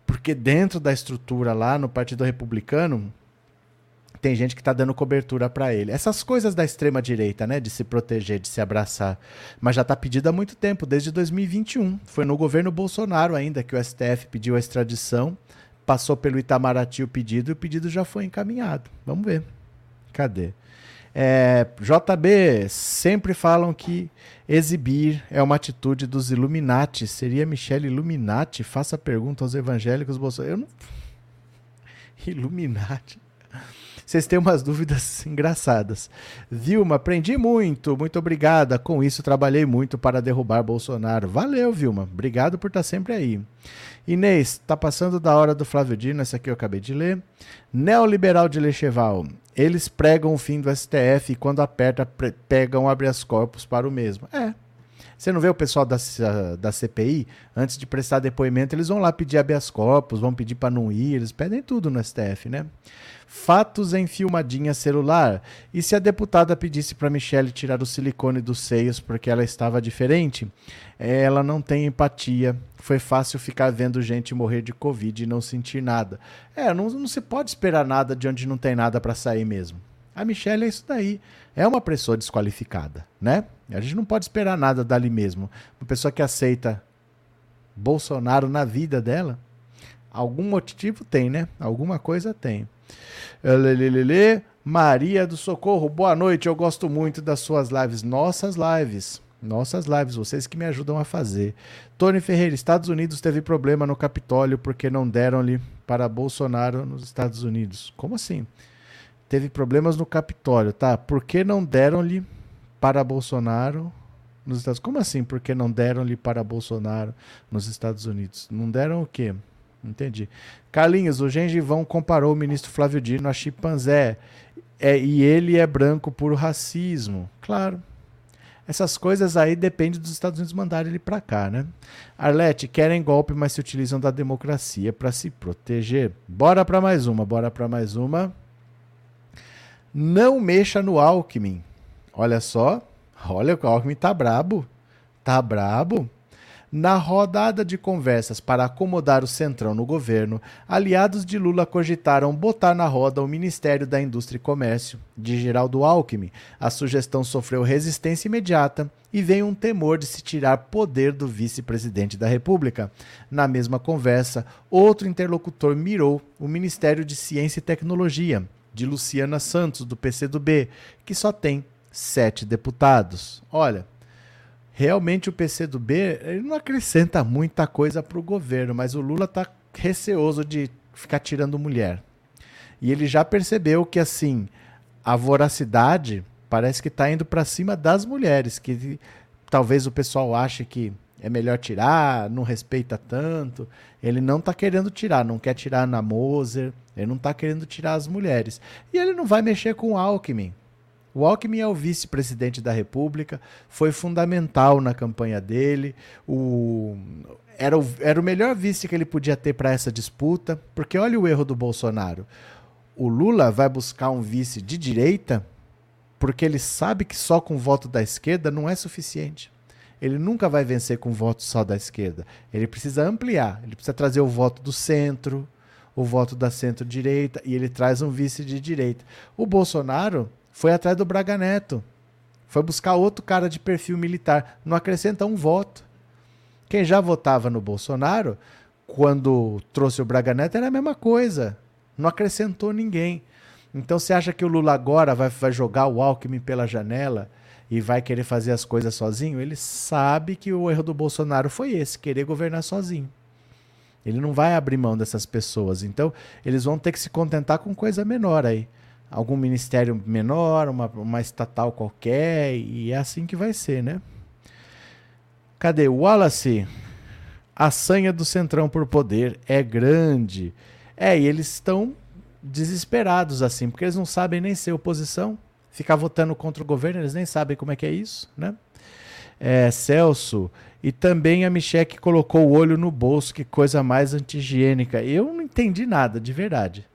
[SPEAKER 1] porque dentro da estrutura lá no Partido Republicano tem gente que está dando cobertura para ele. Essas coisas da extrema direita, né, de se proteger, de se abraçar, mas já está pedido há muito tempo, desde 2021. Foi no governo Bolsonaro ainda que o STF pediu a extradição, passou pelo Itamaraty o pedido e o pedido já foi encaminhado. Vamos ver. Cadê? É, JB, sempre falam que exibir é uma atitude dos Illuminati. Seria Michelle Illuminati? Faça pergunta aos evangélicos Bolsonaro. Eu não. Illuminati. Vocês têm umas dúvidas engraçadas. Vilma, aprendi muito, muito obrigada. Com isso, trabalhei muito para derrubar Bolsonaro. Valeu, Vilma. Obrigado por estar sempre aí. Inês, tá passando da hora do Flávio Dino, essa aqui eu acabei de ler. Neoliberal de Lecheval. Eles pregam o fim do STF e quando aperta, pegam habeas corpus para o mesmo. É. Você não vê o pessoal da, da CPI, antes de prestar depoimento, eles vão lá pedir habeas corpus, vão pedir para não ir, eles pedem tudo no STF, né? Fatos em filmadinha celular. E se a deputada pedisse para Michelle tirar o silicone dos seios porque ela estava diferente? Ela não tem empatia. Foi fácil ficar vendo gente morrer de Covid e não sentir nada. É, não, não se pode esperar nada de onde não tem nada para sair mesmo. A Michelle é isso daí. É uma pessoa desqualificada, né? A gente não pode esperar nada dali mesmo. Uma pessoa que aceita Bolsonaro na vida dela, algum motivo tem, né? Alguma coisa tem. Lelelele. Maria do Socorro, boa noite. Eu gosto muito das suas lives. Nossas lives. Nossas lives, vocês que me ajudam a fazer. Tony Ferreira, Estados Unidos teve problema no Capitólio porque não deram-lhe para Bolsonaro nos Estados Unidos. Como assim? Teve problemas no Capitólio, tá? Por que não deram-lhe para Bolsonaro nos Estados Como assim? Por que não deram-lhe para Bolsonaro nos Estados Unidos? Não deram o quê? Entendi. Carlinhos, o Gengivão comparou o ministro Flávio Dino a chimpanzé. É, e ele é branco por racismo. Claro, essas coisas aí dependem dos Estados Unidos mandarem ele para cá, né? Arlete, querem golpe, mas se utilizam da democracia para se proteger. Bora para mais uma, bora para mais uma. Não mexa no Alckmin. Olha só, olha o Alckmin tá brabo. Tá brabo. Na rodada de conversas para acomodar o Centrão no governo, aliados de Lula cogitaram botar na roda o Ministério da Indústria e Comércio, de Geraldo Alckmin. A sugestão sofreu resistência imediata e veio um temor de se tirar poder do vice-presidente da República. Na mesma conversa, outro interlocutor mirou o Ministério de Ciência e Tecnologia, de Luciana Santos, do PCdoB, que só tem sete deputados. Olha, realmente o PCdoB ele não acrescenta muita coisa para o governo, mas o Lula está receoso de ficar tirando mulher. E ele já percebeu que assim a voracidade parece que está indo para cima das mulheres, que talvez o pessoal ache que é melhor tirar, não respeita tanto. Ele não está querendo tirar, não quer tirar na Moser, ele não está querendo tirar as mulheres. E ele não vai mexer com o Alckmin. O Alckmin é o vice-presidente da República, foi fundamental na campanha dele. O, era, o, era o melhor vice que ele podia ter para essa disputa, porque olha o erro do Bolsonaro. O Lula vai buscar um vice de direita porque ele sabe que só com o voto da esquerda não é suficiente. Ele nunca vai vencer com voto só da esquerda. Ele precisa ampliar, ele precisa trazer o voto do centro, o voto da centro-direita, e ele traz um vice de direita. O Bolsonaro foi atrás do Braga Neto. Foi buscar outro cara de perfil militar. Não acrescenta um voto. Quem já votava no Bolsonaro, quando trouxe o Braga Neto, era a mesma coisa. Não acrescentou ninguém. Então você acha que o Lula agora vai, vai jogar o Alckmin pela janela e vai querer fazer as coisas sozinho? Ele sabe que o erro do Bolsonaro foi esse, querer governar sozinho. Ele não vai abrir mão dessas pessoas. Então, eles vão ter que se contentar com coisa menor aí algum ministério menor, uma, uma estatal qualquer, e é assim que vai ser, né? Cadê? Wallace, a sanha do Centrão por poder é grande. É, e eles estão desesperados assim, porque eles não sabem nem ser oposição. Ficar votando contra o governo, eles nem sabem como é que é isso, né? É, Celso, e também a Michelle colocou o olho no bolso, que coisa mais anti-higiênica. Eu não entendi nada, de verdade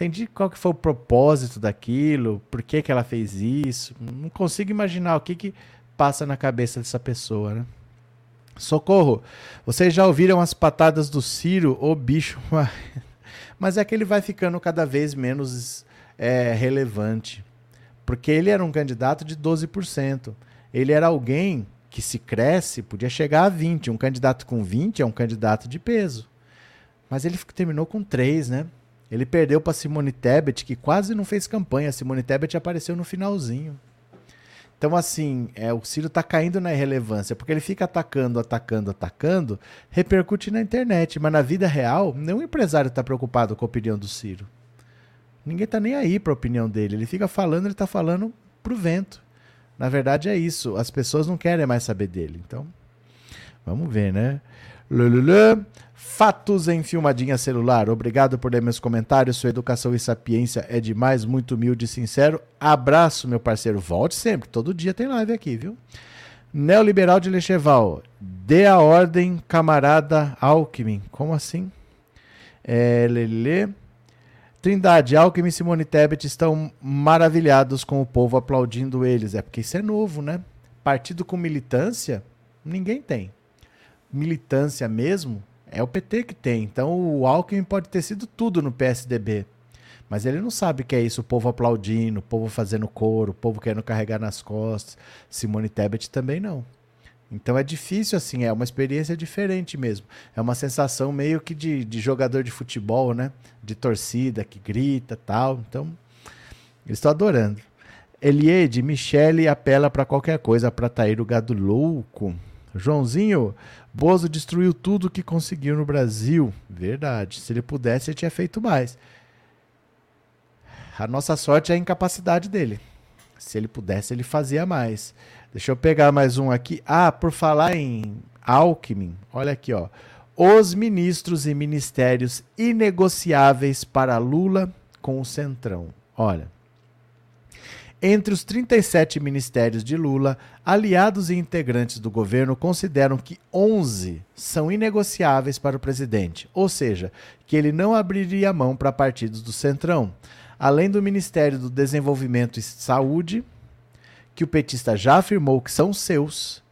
[SPEAKER 1] entendi qual que foi o propósito daquilo, por que, que ela fez isso. Não consigo imaginar o que, que passa na cabeça dessa pessoa, né? Socorro! Vocês já ouviram as patadas do Ciro, o bicho? Mas é que ele vai ficando cada vez menos é, relevante. Porque ele era um candidato de 12%. Ele era alguém que, se cresce, podia chegar a 20%. Um candidato com 20% é um candidato de peso. Mas ele terminou com 3%, né? Ele perdeu para Simone Tebet, que quase não fez campanha. Simone Tebet apareceu no finalzinho. Então, assim, é, o Ciro está caindo na irrelevância, porque ele fica atacando, atacando, atacando, repercute na internet. Mas na vida real, nenhum empresário está preocupado com a opinião do Ciro. Ninguém está nem aí para a opinião dele. Ele fica falando, ele está falando pro vento. Na verdade é isso. As pessoas não querem mais saber dele. Então, vamos ver, né? Lululã. Fatos em filmadinha celular. Obrigado por ler meus comentários. Sua educação e sapiência é demais, muito humilde e sincero. Abraço, meu parceiro. Volte sempre. Todo dia tem live aqui, viu? Neoliberal de Lecheval. Dê a ordem, camarada Alckmin. Como assim? É. Trindade, Alckmin e Simone Tebet estão maravilhados com o povo aplaudindo eles. É porque isso é novo, né? Partido com militância, ninguém tem. Militância mesmo, é o PT que tem. Então o Alckmin pode ter sido tudo no PSDB. Mas ele não sabe que é isso, o povo aplaudindo, o povo fazendo coro, o povo querendo carregar nas costas. Simone Tebet também não. Então é difícil assim, é uma experiência diferente mesmo. É uma sensação meio que de, de jogador de futebol, né? De torcida que grita tal. Então Estou adorando. Eliede, Michele apela para qualquer coisa para trair o gado louco. Joãozinho, Bozo destruiu tudo que conseguiu no Brasil. Verdade. Se ele pudesse, ele tinha feito mais. A nossa sorte é a incapacidade dele. Se ele pudesse, ele fazia mais. Deixa eu pegar mais um aqui. Ah, por falar em Alckmin, olha aqui, ó. Os ministros e ministérios inegociáveis para Lula com o Centrão. Olha. Entre os 37 ministérios de Lula, aliados e integrantes do governo consideram que 11 são inegociáveis para o presidente, ou seja, que ele não abriria mão para partidos do Centrão, além do Ministério do Desenvolvimento e Saúde, que o petista já afirmou que são seus.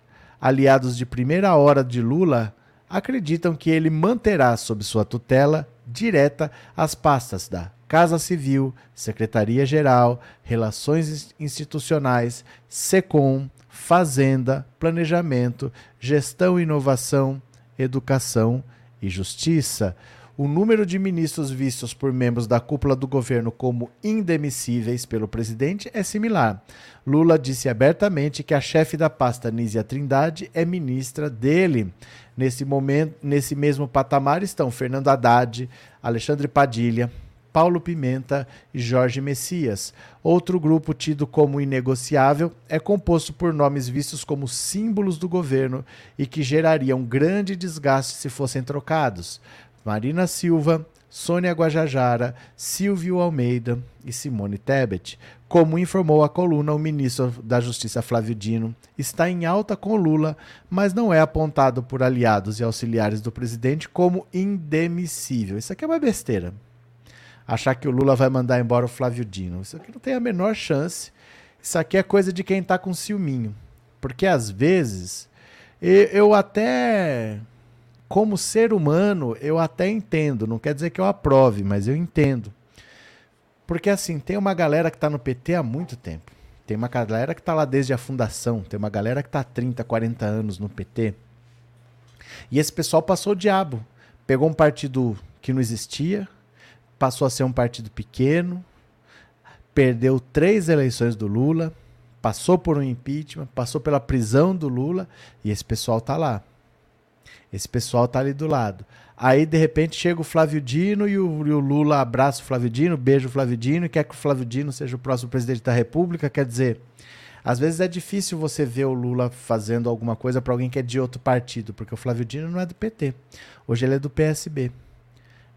[SPEAKER 1] Aliados de primeira hora de Lula acreditam que ele manterá sob sua tutela direta as pastas da Casa Civil, Secretaria-Geral, Relações Institucionais, SECOM, Fazenda, Planejamento, Gestão e Inovação, Educação e Justiça. O número de ministros vistos por membros da cúpula do governo como indemissíveis pelo presidente é similar. Lula disse abertamente que a chefe da pasta, Nízia Trindade, é ministra dele. Nesse momento, nesse mesmo patamar estão Fernando Haddad, Alexandre Padilha, Paulo Pimenta e Jorge Messias. Outro grupo tido como inegociável é composto por nomes vistos como símbolos do governo e que gerariam grande desgaste se fossem trocados. Marina Silva, Sônia Guajajara, Silvio Almeida e Simone Tebet. Como informou a coluna, o ministro da Justiça Flávio Dino está em alta com Lula, mas não é apontado por aliados e auxiliares do presidente como indemissível. Isso aqui é uma besteira achar que o Lula vai mandar embora o Flávio Dino. Isso aqui não tem a menor chance. Isso aqui é coisa de quem está com ciúminho. Porque às vezes eu até, como ser humano, eu até entendo. Não quer dizer que eu aprove, mas eu entendo. Porque assim, tem uma galera que está no PT há muito tempo. Tem uma galera que está lá desde a fundação. Tem uma galera que está há 30, 40 anos no PT. E esse pessoal passou o diabo. Pegou um partido que não existia, passou a ser um partido pequeno, perdeu três eleições do Lula, passou por um impeachment, passou pela prisão do Lula e esse pessoal tá lá. Esse pessoal tá ali do lado. Aí, de repente, chega o Flávio Dino e o, e o Lula abraça o Flávio Dino, beija o Flávio Dino e quer que o Flávio Dino seja o próximo presidente da República. Quer dizer, às vezes é difícil você ver o Lula fazendo alguma coisa para alguém que é de outro partido, porque o Flávio Dino não é do PT. Hoje ele é do PSB.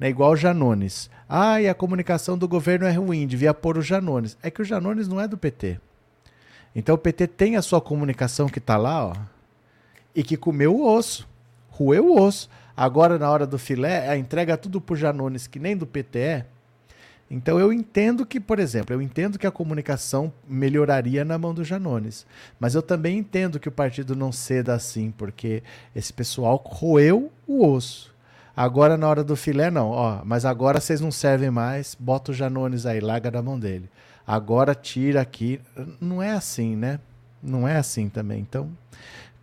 [SPEAKER 1] Né, igual o Janones. Ah, e a comunicação do governo é ruim, devia pôr o Janones. É que o Janones não é do PT. Então o PT tem a sua comunicação que está lá, ó, e que comeu o osso, roeu o osso. Agora, na hora do filé, a entrega tudo pro Janones, que nem do PT é. Então eu entendo que, por exemplo, eu entendo que a comunicação melhoraria na mão do Janones. Mas eu também entendo que o partido não ceda assim, porque esse pessoal roeu o osso. Agora, na hora do filé, não. Ó, mas agora vocês não servem mais, bota o Janones aí, larga da mão dele. Agora tira aqui. Não é assim, né? Não é assim também. Então,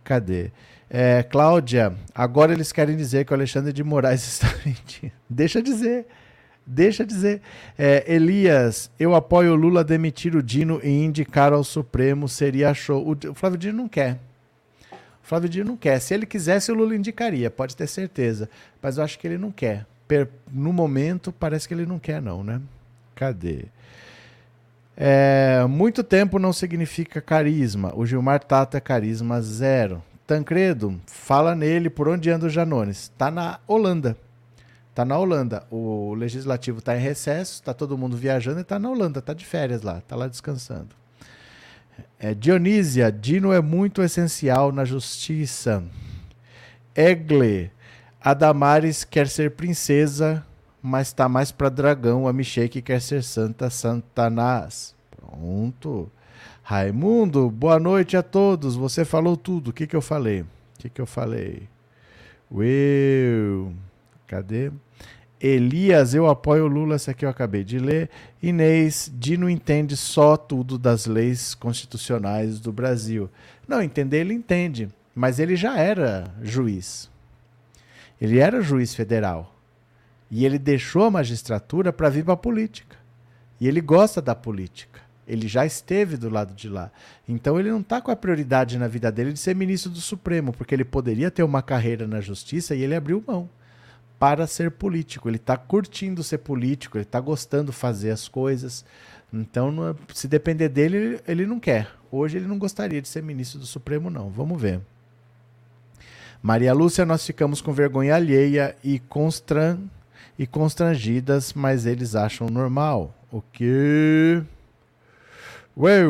[SPEAKER 1] cadê? É, Cláudia, agora eles querem dizer que o Alexandre de Moraes está mentindo. Deixa dizer. Deixa dizer. É, Elias, eu apoio o Lula demitir o Dino e indicar ao Supremo. Seria show. O Flávio Dino não quer. Flávio Dino não quer. Se ele quisesse, o Lula indicaria, pode ter certeza. Mas eu acho que ele não quer. No momento, parece que ele não quer, não, né? Cadê? É, muito tempo não significa carisma. O Gilmar Tato é carisma zero. Tancredo, fala nele por onde anda o Janones. Tá na Holanda. Tá na Holanda. O legislativo tá em recesso, tá todo mundo viajando e tá na Holanda, tá de férias lá, tá lá descansando. É, Dionísia, Dino é muito essencial na justiça. Egle, a Damares quer ser princesa, mas está mais para dragão. A Michelle quer ser santa Santanás. Pronto. Raimundo, boa noite a todos. Você falou tudo. O que, que eu falei? O que, que eu falei? Will. Cadê? Elias, eu apoio o Lula, essa aqui eu acabei de ler. Inês, Dino entende só tudo das leis constitucionais do Brasil. Não, entender ele entende, mas ele já era juiz. Ele era juiz federal. E ele deixou a magistratura para vir para a política. E ele gosta da política. Ele já esteve do lado de lá. Então ele não está com a prioridade na vida dele de ser ministro do Supremo, porque ele poderia ter uma carreira na justiça e ele abriu mão para ser político. Ele está curtindo ser político, ele está gostando de fazer as coisas. Então, se depender dele, ele não quer. Hoje ele não gostaria de ser ministro do Supremo, não. Vamos ver. Maria Lúcia, nós ficamos com vergonha alheia e, constran... e constrangidas, mas eles acham normal. O quê? Ué,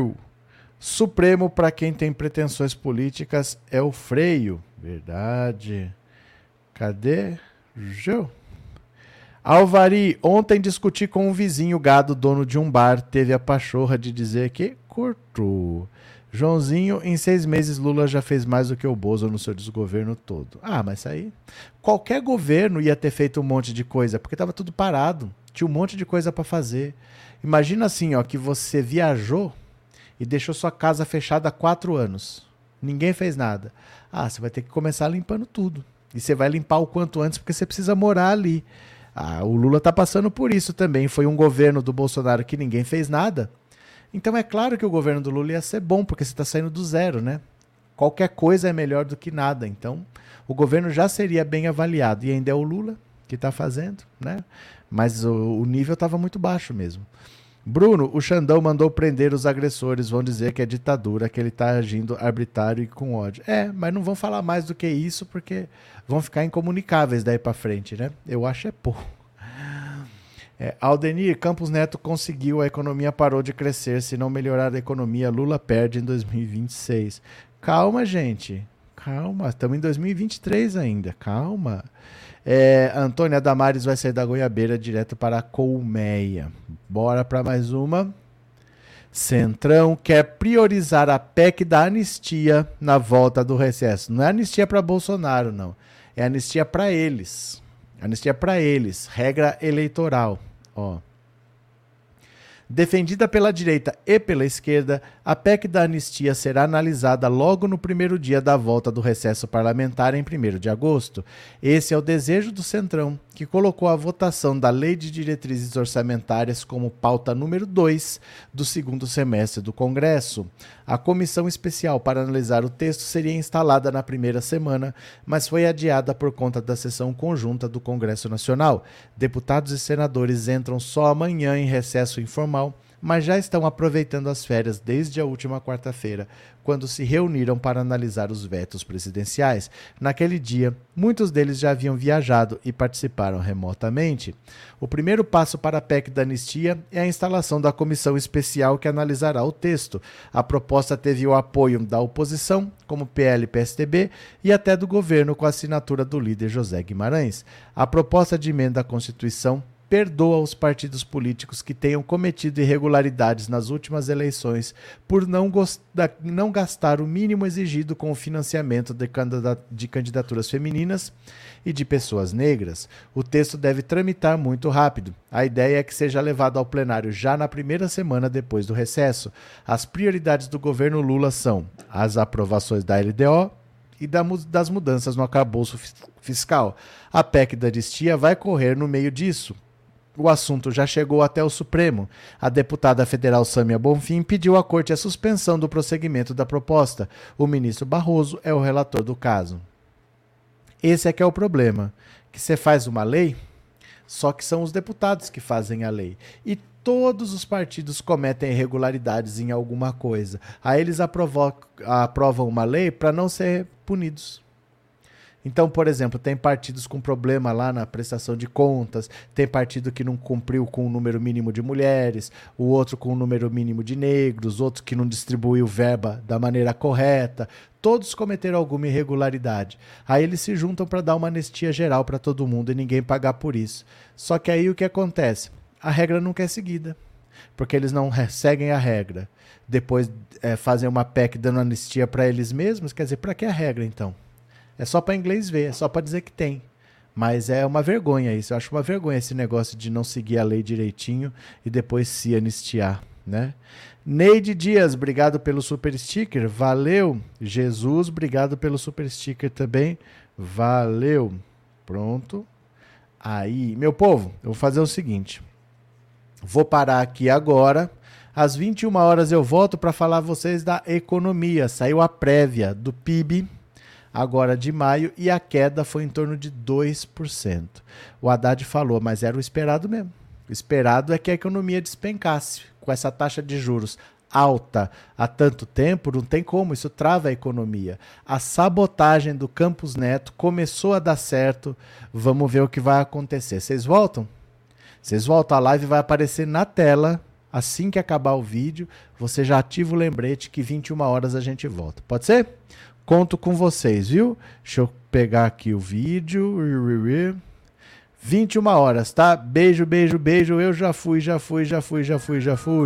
[SPEAKER 1] Supremo para quem tem pretensões políticas é o freio. Verdade. Cadê? Jô. Alvari, ontem discuti com um vizinho gado, dono de um bar, teve a pachorra de dizer que cortou. Joãozinho, em seis meses Lula já fez mais do que o Bozo no seu desgoverno todo. Ah, mas aí. Qualquer governo ia ter feito um monte de coisa, porque estava tudo parado. Tinha um monte de coisa para fazer. Imagina assim, ó, que você viajou e deixou sua casa fechada há quatro anos. Ninguém fez nada. Ah, você vai ter que começar limpando tudo. E você vai limpar o quanto antes, porque você precisa morar ali. Ah, o Lula está passando por isso também. Foi um governo do Bolsonaro que ninguém fez nada. Então é claro que o governo do Lula ia ser bom, porque você está saindo do zero, né? Qualquer coisa é melhor do que nada. Então o governo já seria bem avaliado. E ainda é o Lula que está fazendo, né? Mas o, o nível estava muito baixo mesmo. Bruno, o Xandão mandou prender os agressores, vão dizer que é ditadura, que ele está agindo arbitrário e com ódio. É, mas não vão falar mais do que isso, porque vão ficar incomunicáveis daí para frente, né? Eu acho é pouco. É, Aldenir, Campos Neto conseguiu, a economia parou de crescer. Se não melhorar a economia, Lula perde em 2026. Calma, gente. Calma, estamos em 2023 ainda. Calma. É, Antônia Damares vai sair da Goiabeira direto para a Colmeia. Bora para mais uma. Centrão quer priorizar a PEC da anistia na volta do recesso. Não é anistia para Bolsonaro, não. É anistia para eles. Anistia para eles. Regra eleitoral. Ó. Defendida pela direita e pela esquerda, a PEC da anistia será analisada logo no primeiro dia da volta do recesso parlamentar, em 1 de agosto. Esse é o desejo do Centrão, que colocou a votação da Lei de Diretrizes Orçamentárias como pauta número 2 do segundo semestre do Congresso. A comissão especial para analisar o texto seria instalada na primeira semana, mas foi adiada por conta da sessão conjunta do Congresso Nacional. Deputados e senadores entram só amanhã em recesso informal mas já estão aproveitando as férias desde a última quarta-feira, quando se reuniram para analisar os vetos presidenciais. Naquele dia, muitos deles já haviam viajado e participaram remotamente. O primeiro passo para a PEC da anistia é a instalação da comissão especial que analisará o texto. A proposta teve o apoio da oposição, como PL e PSDB, e até do governo, com a assinatura do líder José Guimarães. A proposta de emenda à Constituição perdoa os partidos políticos que tenham cometido irregularidades nas últimas eleições por não, não gastar o mínimo exigido com o financiamento de, de candidaturas femininas e de pessoas negras. O texto deve tramitar muito rápido. A ideia é que seja levado ao plenário já na primeira semana depois do recesso. As prioridades do governo Lula são as aprovações da LDO, e das mudanças no arcabouço fiscal. A PEC da anistia vai correr no meio disso, o assunto já chegou até o Supremo. A deputada federal Sâmia Bonfim pediu à corte a suspensão do prosseguimento da proposta. O ministro Barroso é o relator do caso. Esse é que é o problema, que você faz uma lei, só que são os deputados que fazem a lei. E todos os partidos cometem irregularidades em alguma coisa. Aí eles aprovam uma lei para não ser punidos. Então, por exemplo, tem partidos com problema lá na prestação de contas, tem partido que não cumpriu com o número mínimo de mulheres, o outro com o número mínimo de negros, outro que não distribuiu verba da maneira correta. Todos cometeram alguma irregularidade. Aí eles se juntam para dar uma anistia geral para todo mundo e ninguém pagar por isso. Só que aí o que acontece? A regra nunca é seguida, porque eles não seguem a regra. Depois é, fazem uma PEC dando anistia para eles mesmos, quer dizer, para que a regra então? É só para inglês ver, é só para dizer que tem. Mas é uma vergonha isso. Eu acho uma vergonha esse negócio de não seguir a lei direitinho e depois se anistiar, né? Neide Dias, obrigado pelo super sticker. Valeu. Jesus, obrigado pelo super sticker também. Valeu. Pronto. Aí, meu povo, eu vou fazer o seguinte. Vou parar aqui agora. Às 21 horas eu volto para falar a vocês da economia. Saiu a prévia do PIB agora de maio e a queda foi em torno de 2%. O Haddad falou, mas era o esperado mesmo. O esperado é que a economia despencasse com essa taxa de juros alta há tanto tempo, não tem como, isso trava a economia. A sabotagem do Campos Neto começou a dar certo. Vamos ver o que vai acontecer. Vocês voltam? Vocês voltam, a live vai aparecer na tela. Assim que acabar o vídeo, você já ativa o lembrete que 21 horas a gente volta. Pode ser? Conto com vocês, viu? Deixa eu pegar aqui o vídeo. 21 horas, tá? Beijo, beijo, beijo. Eu já fui, já fui, já fui, já fui, já fui.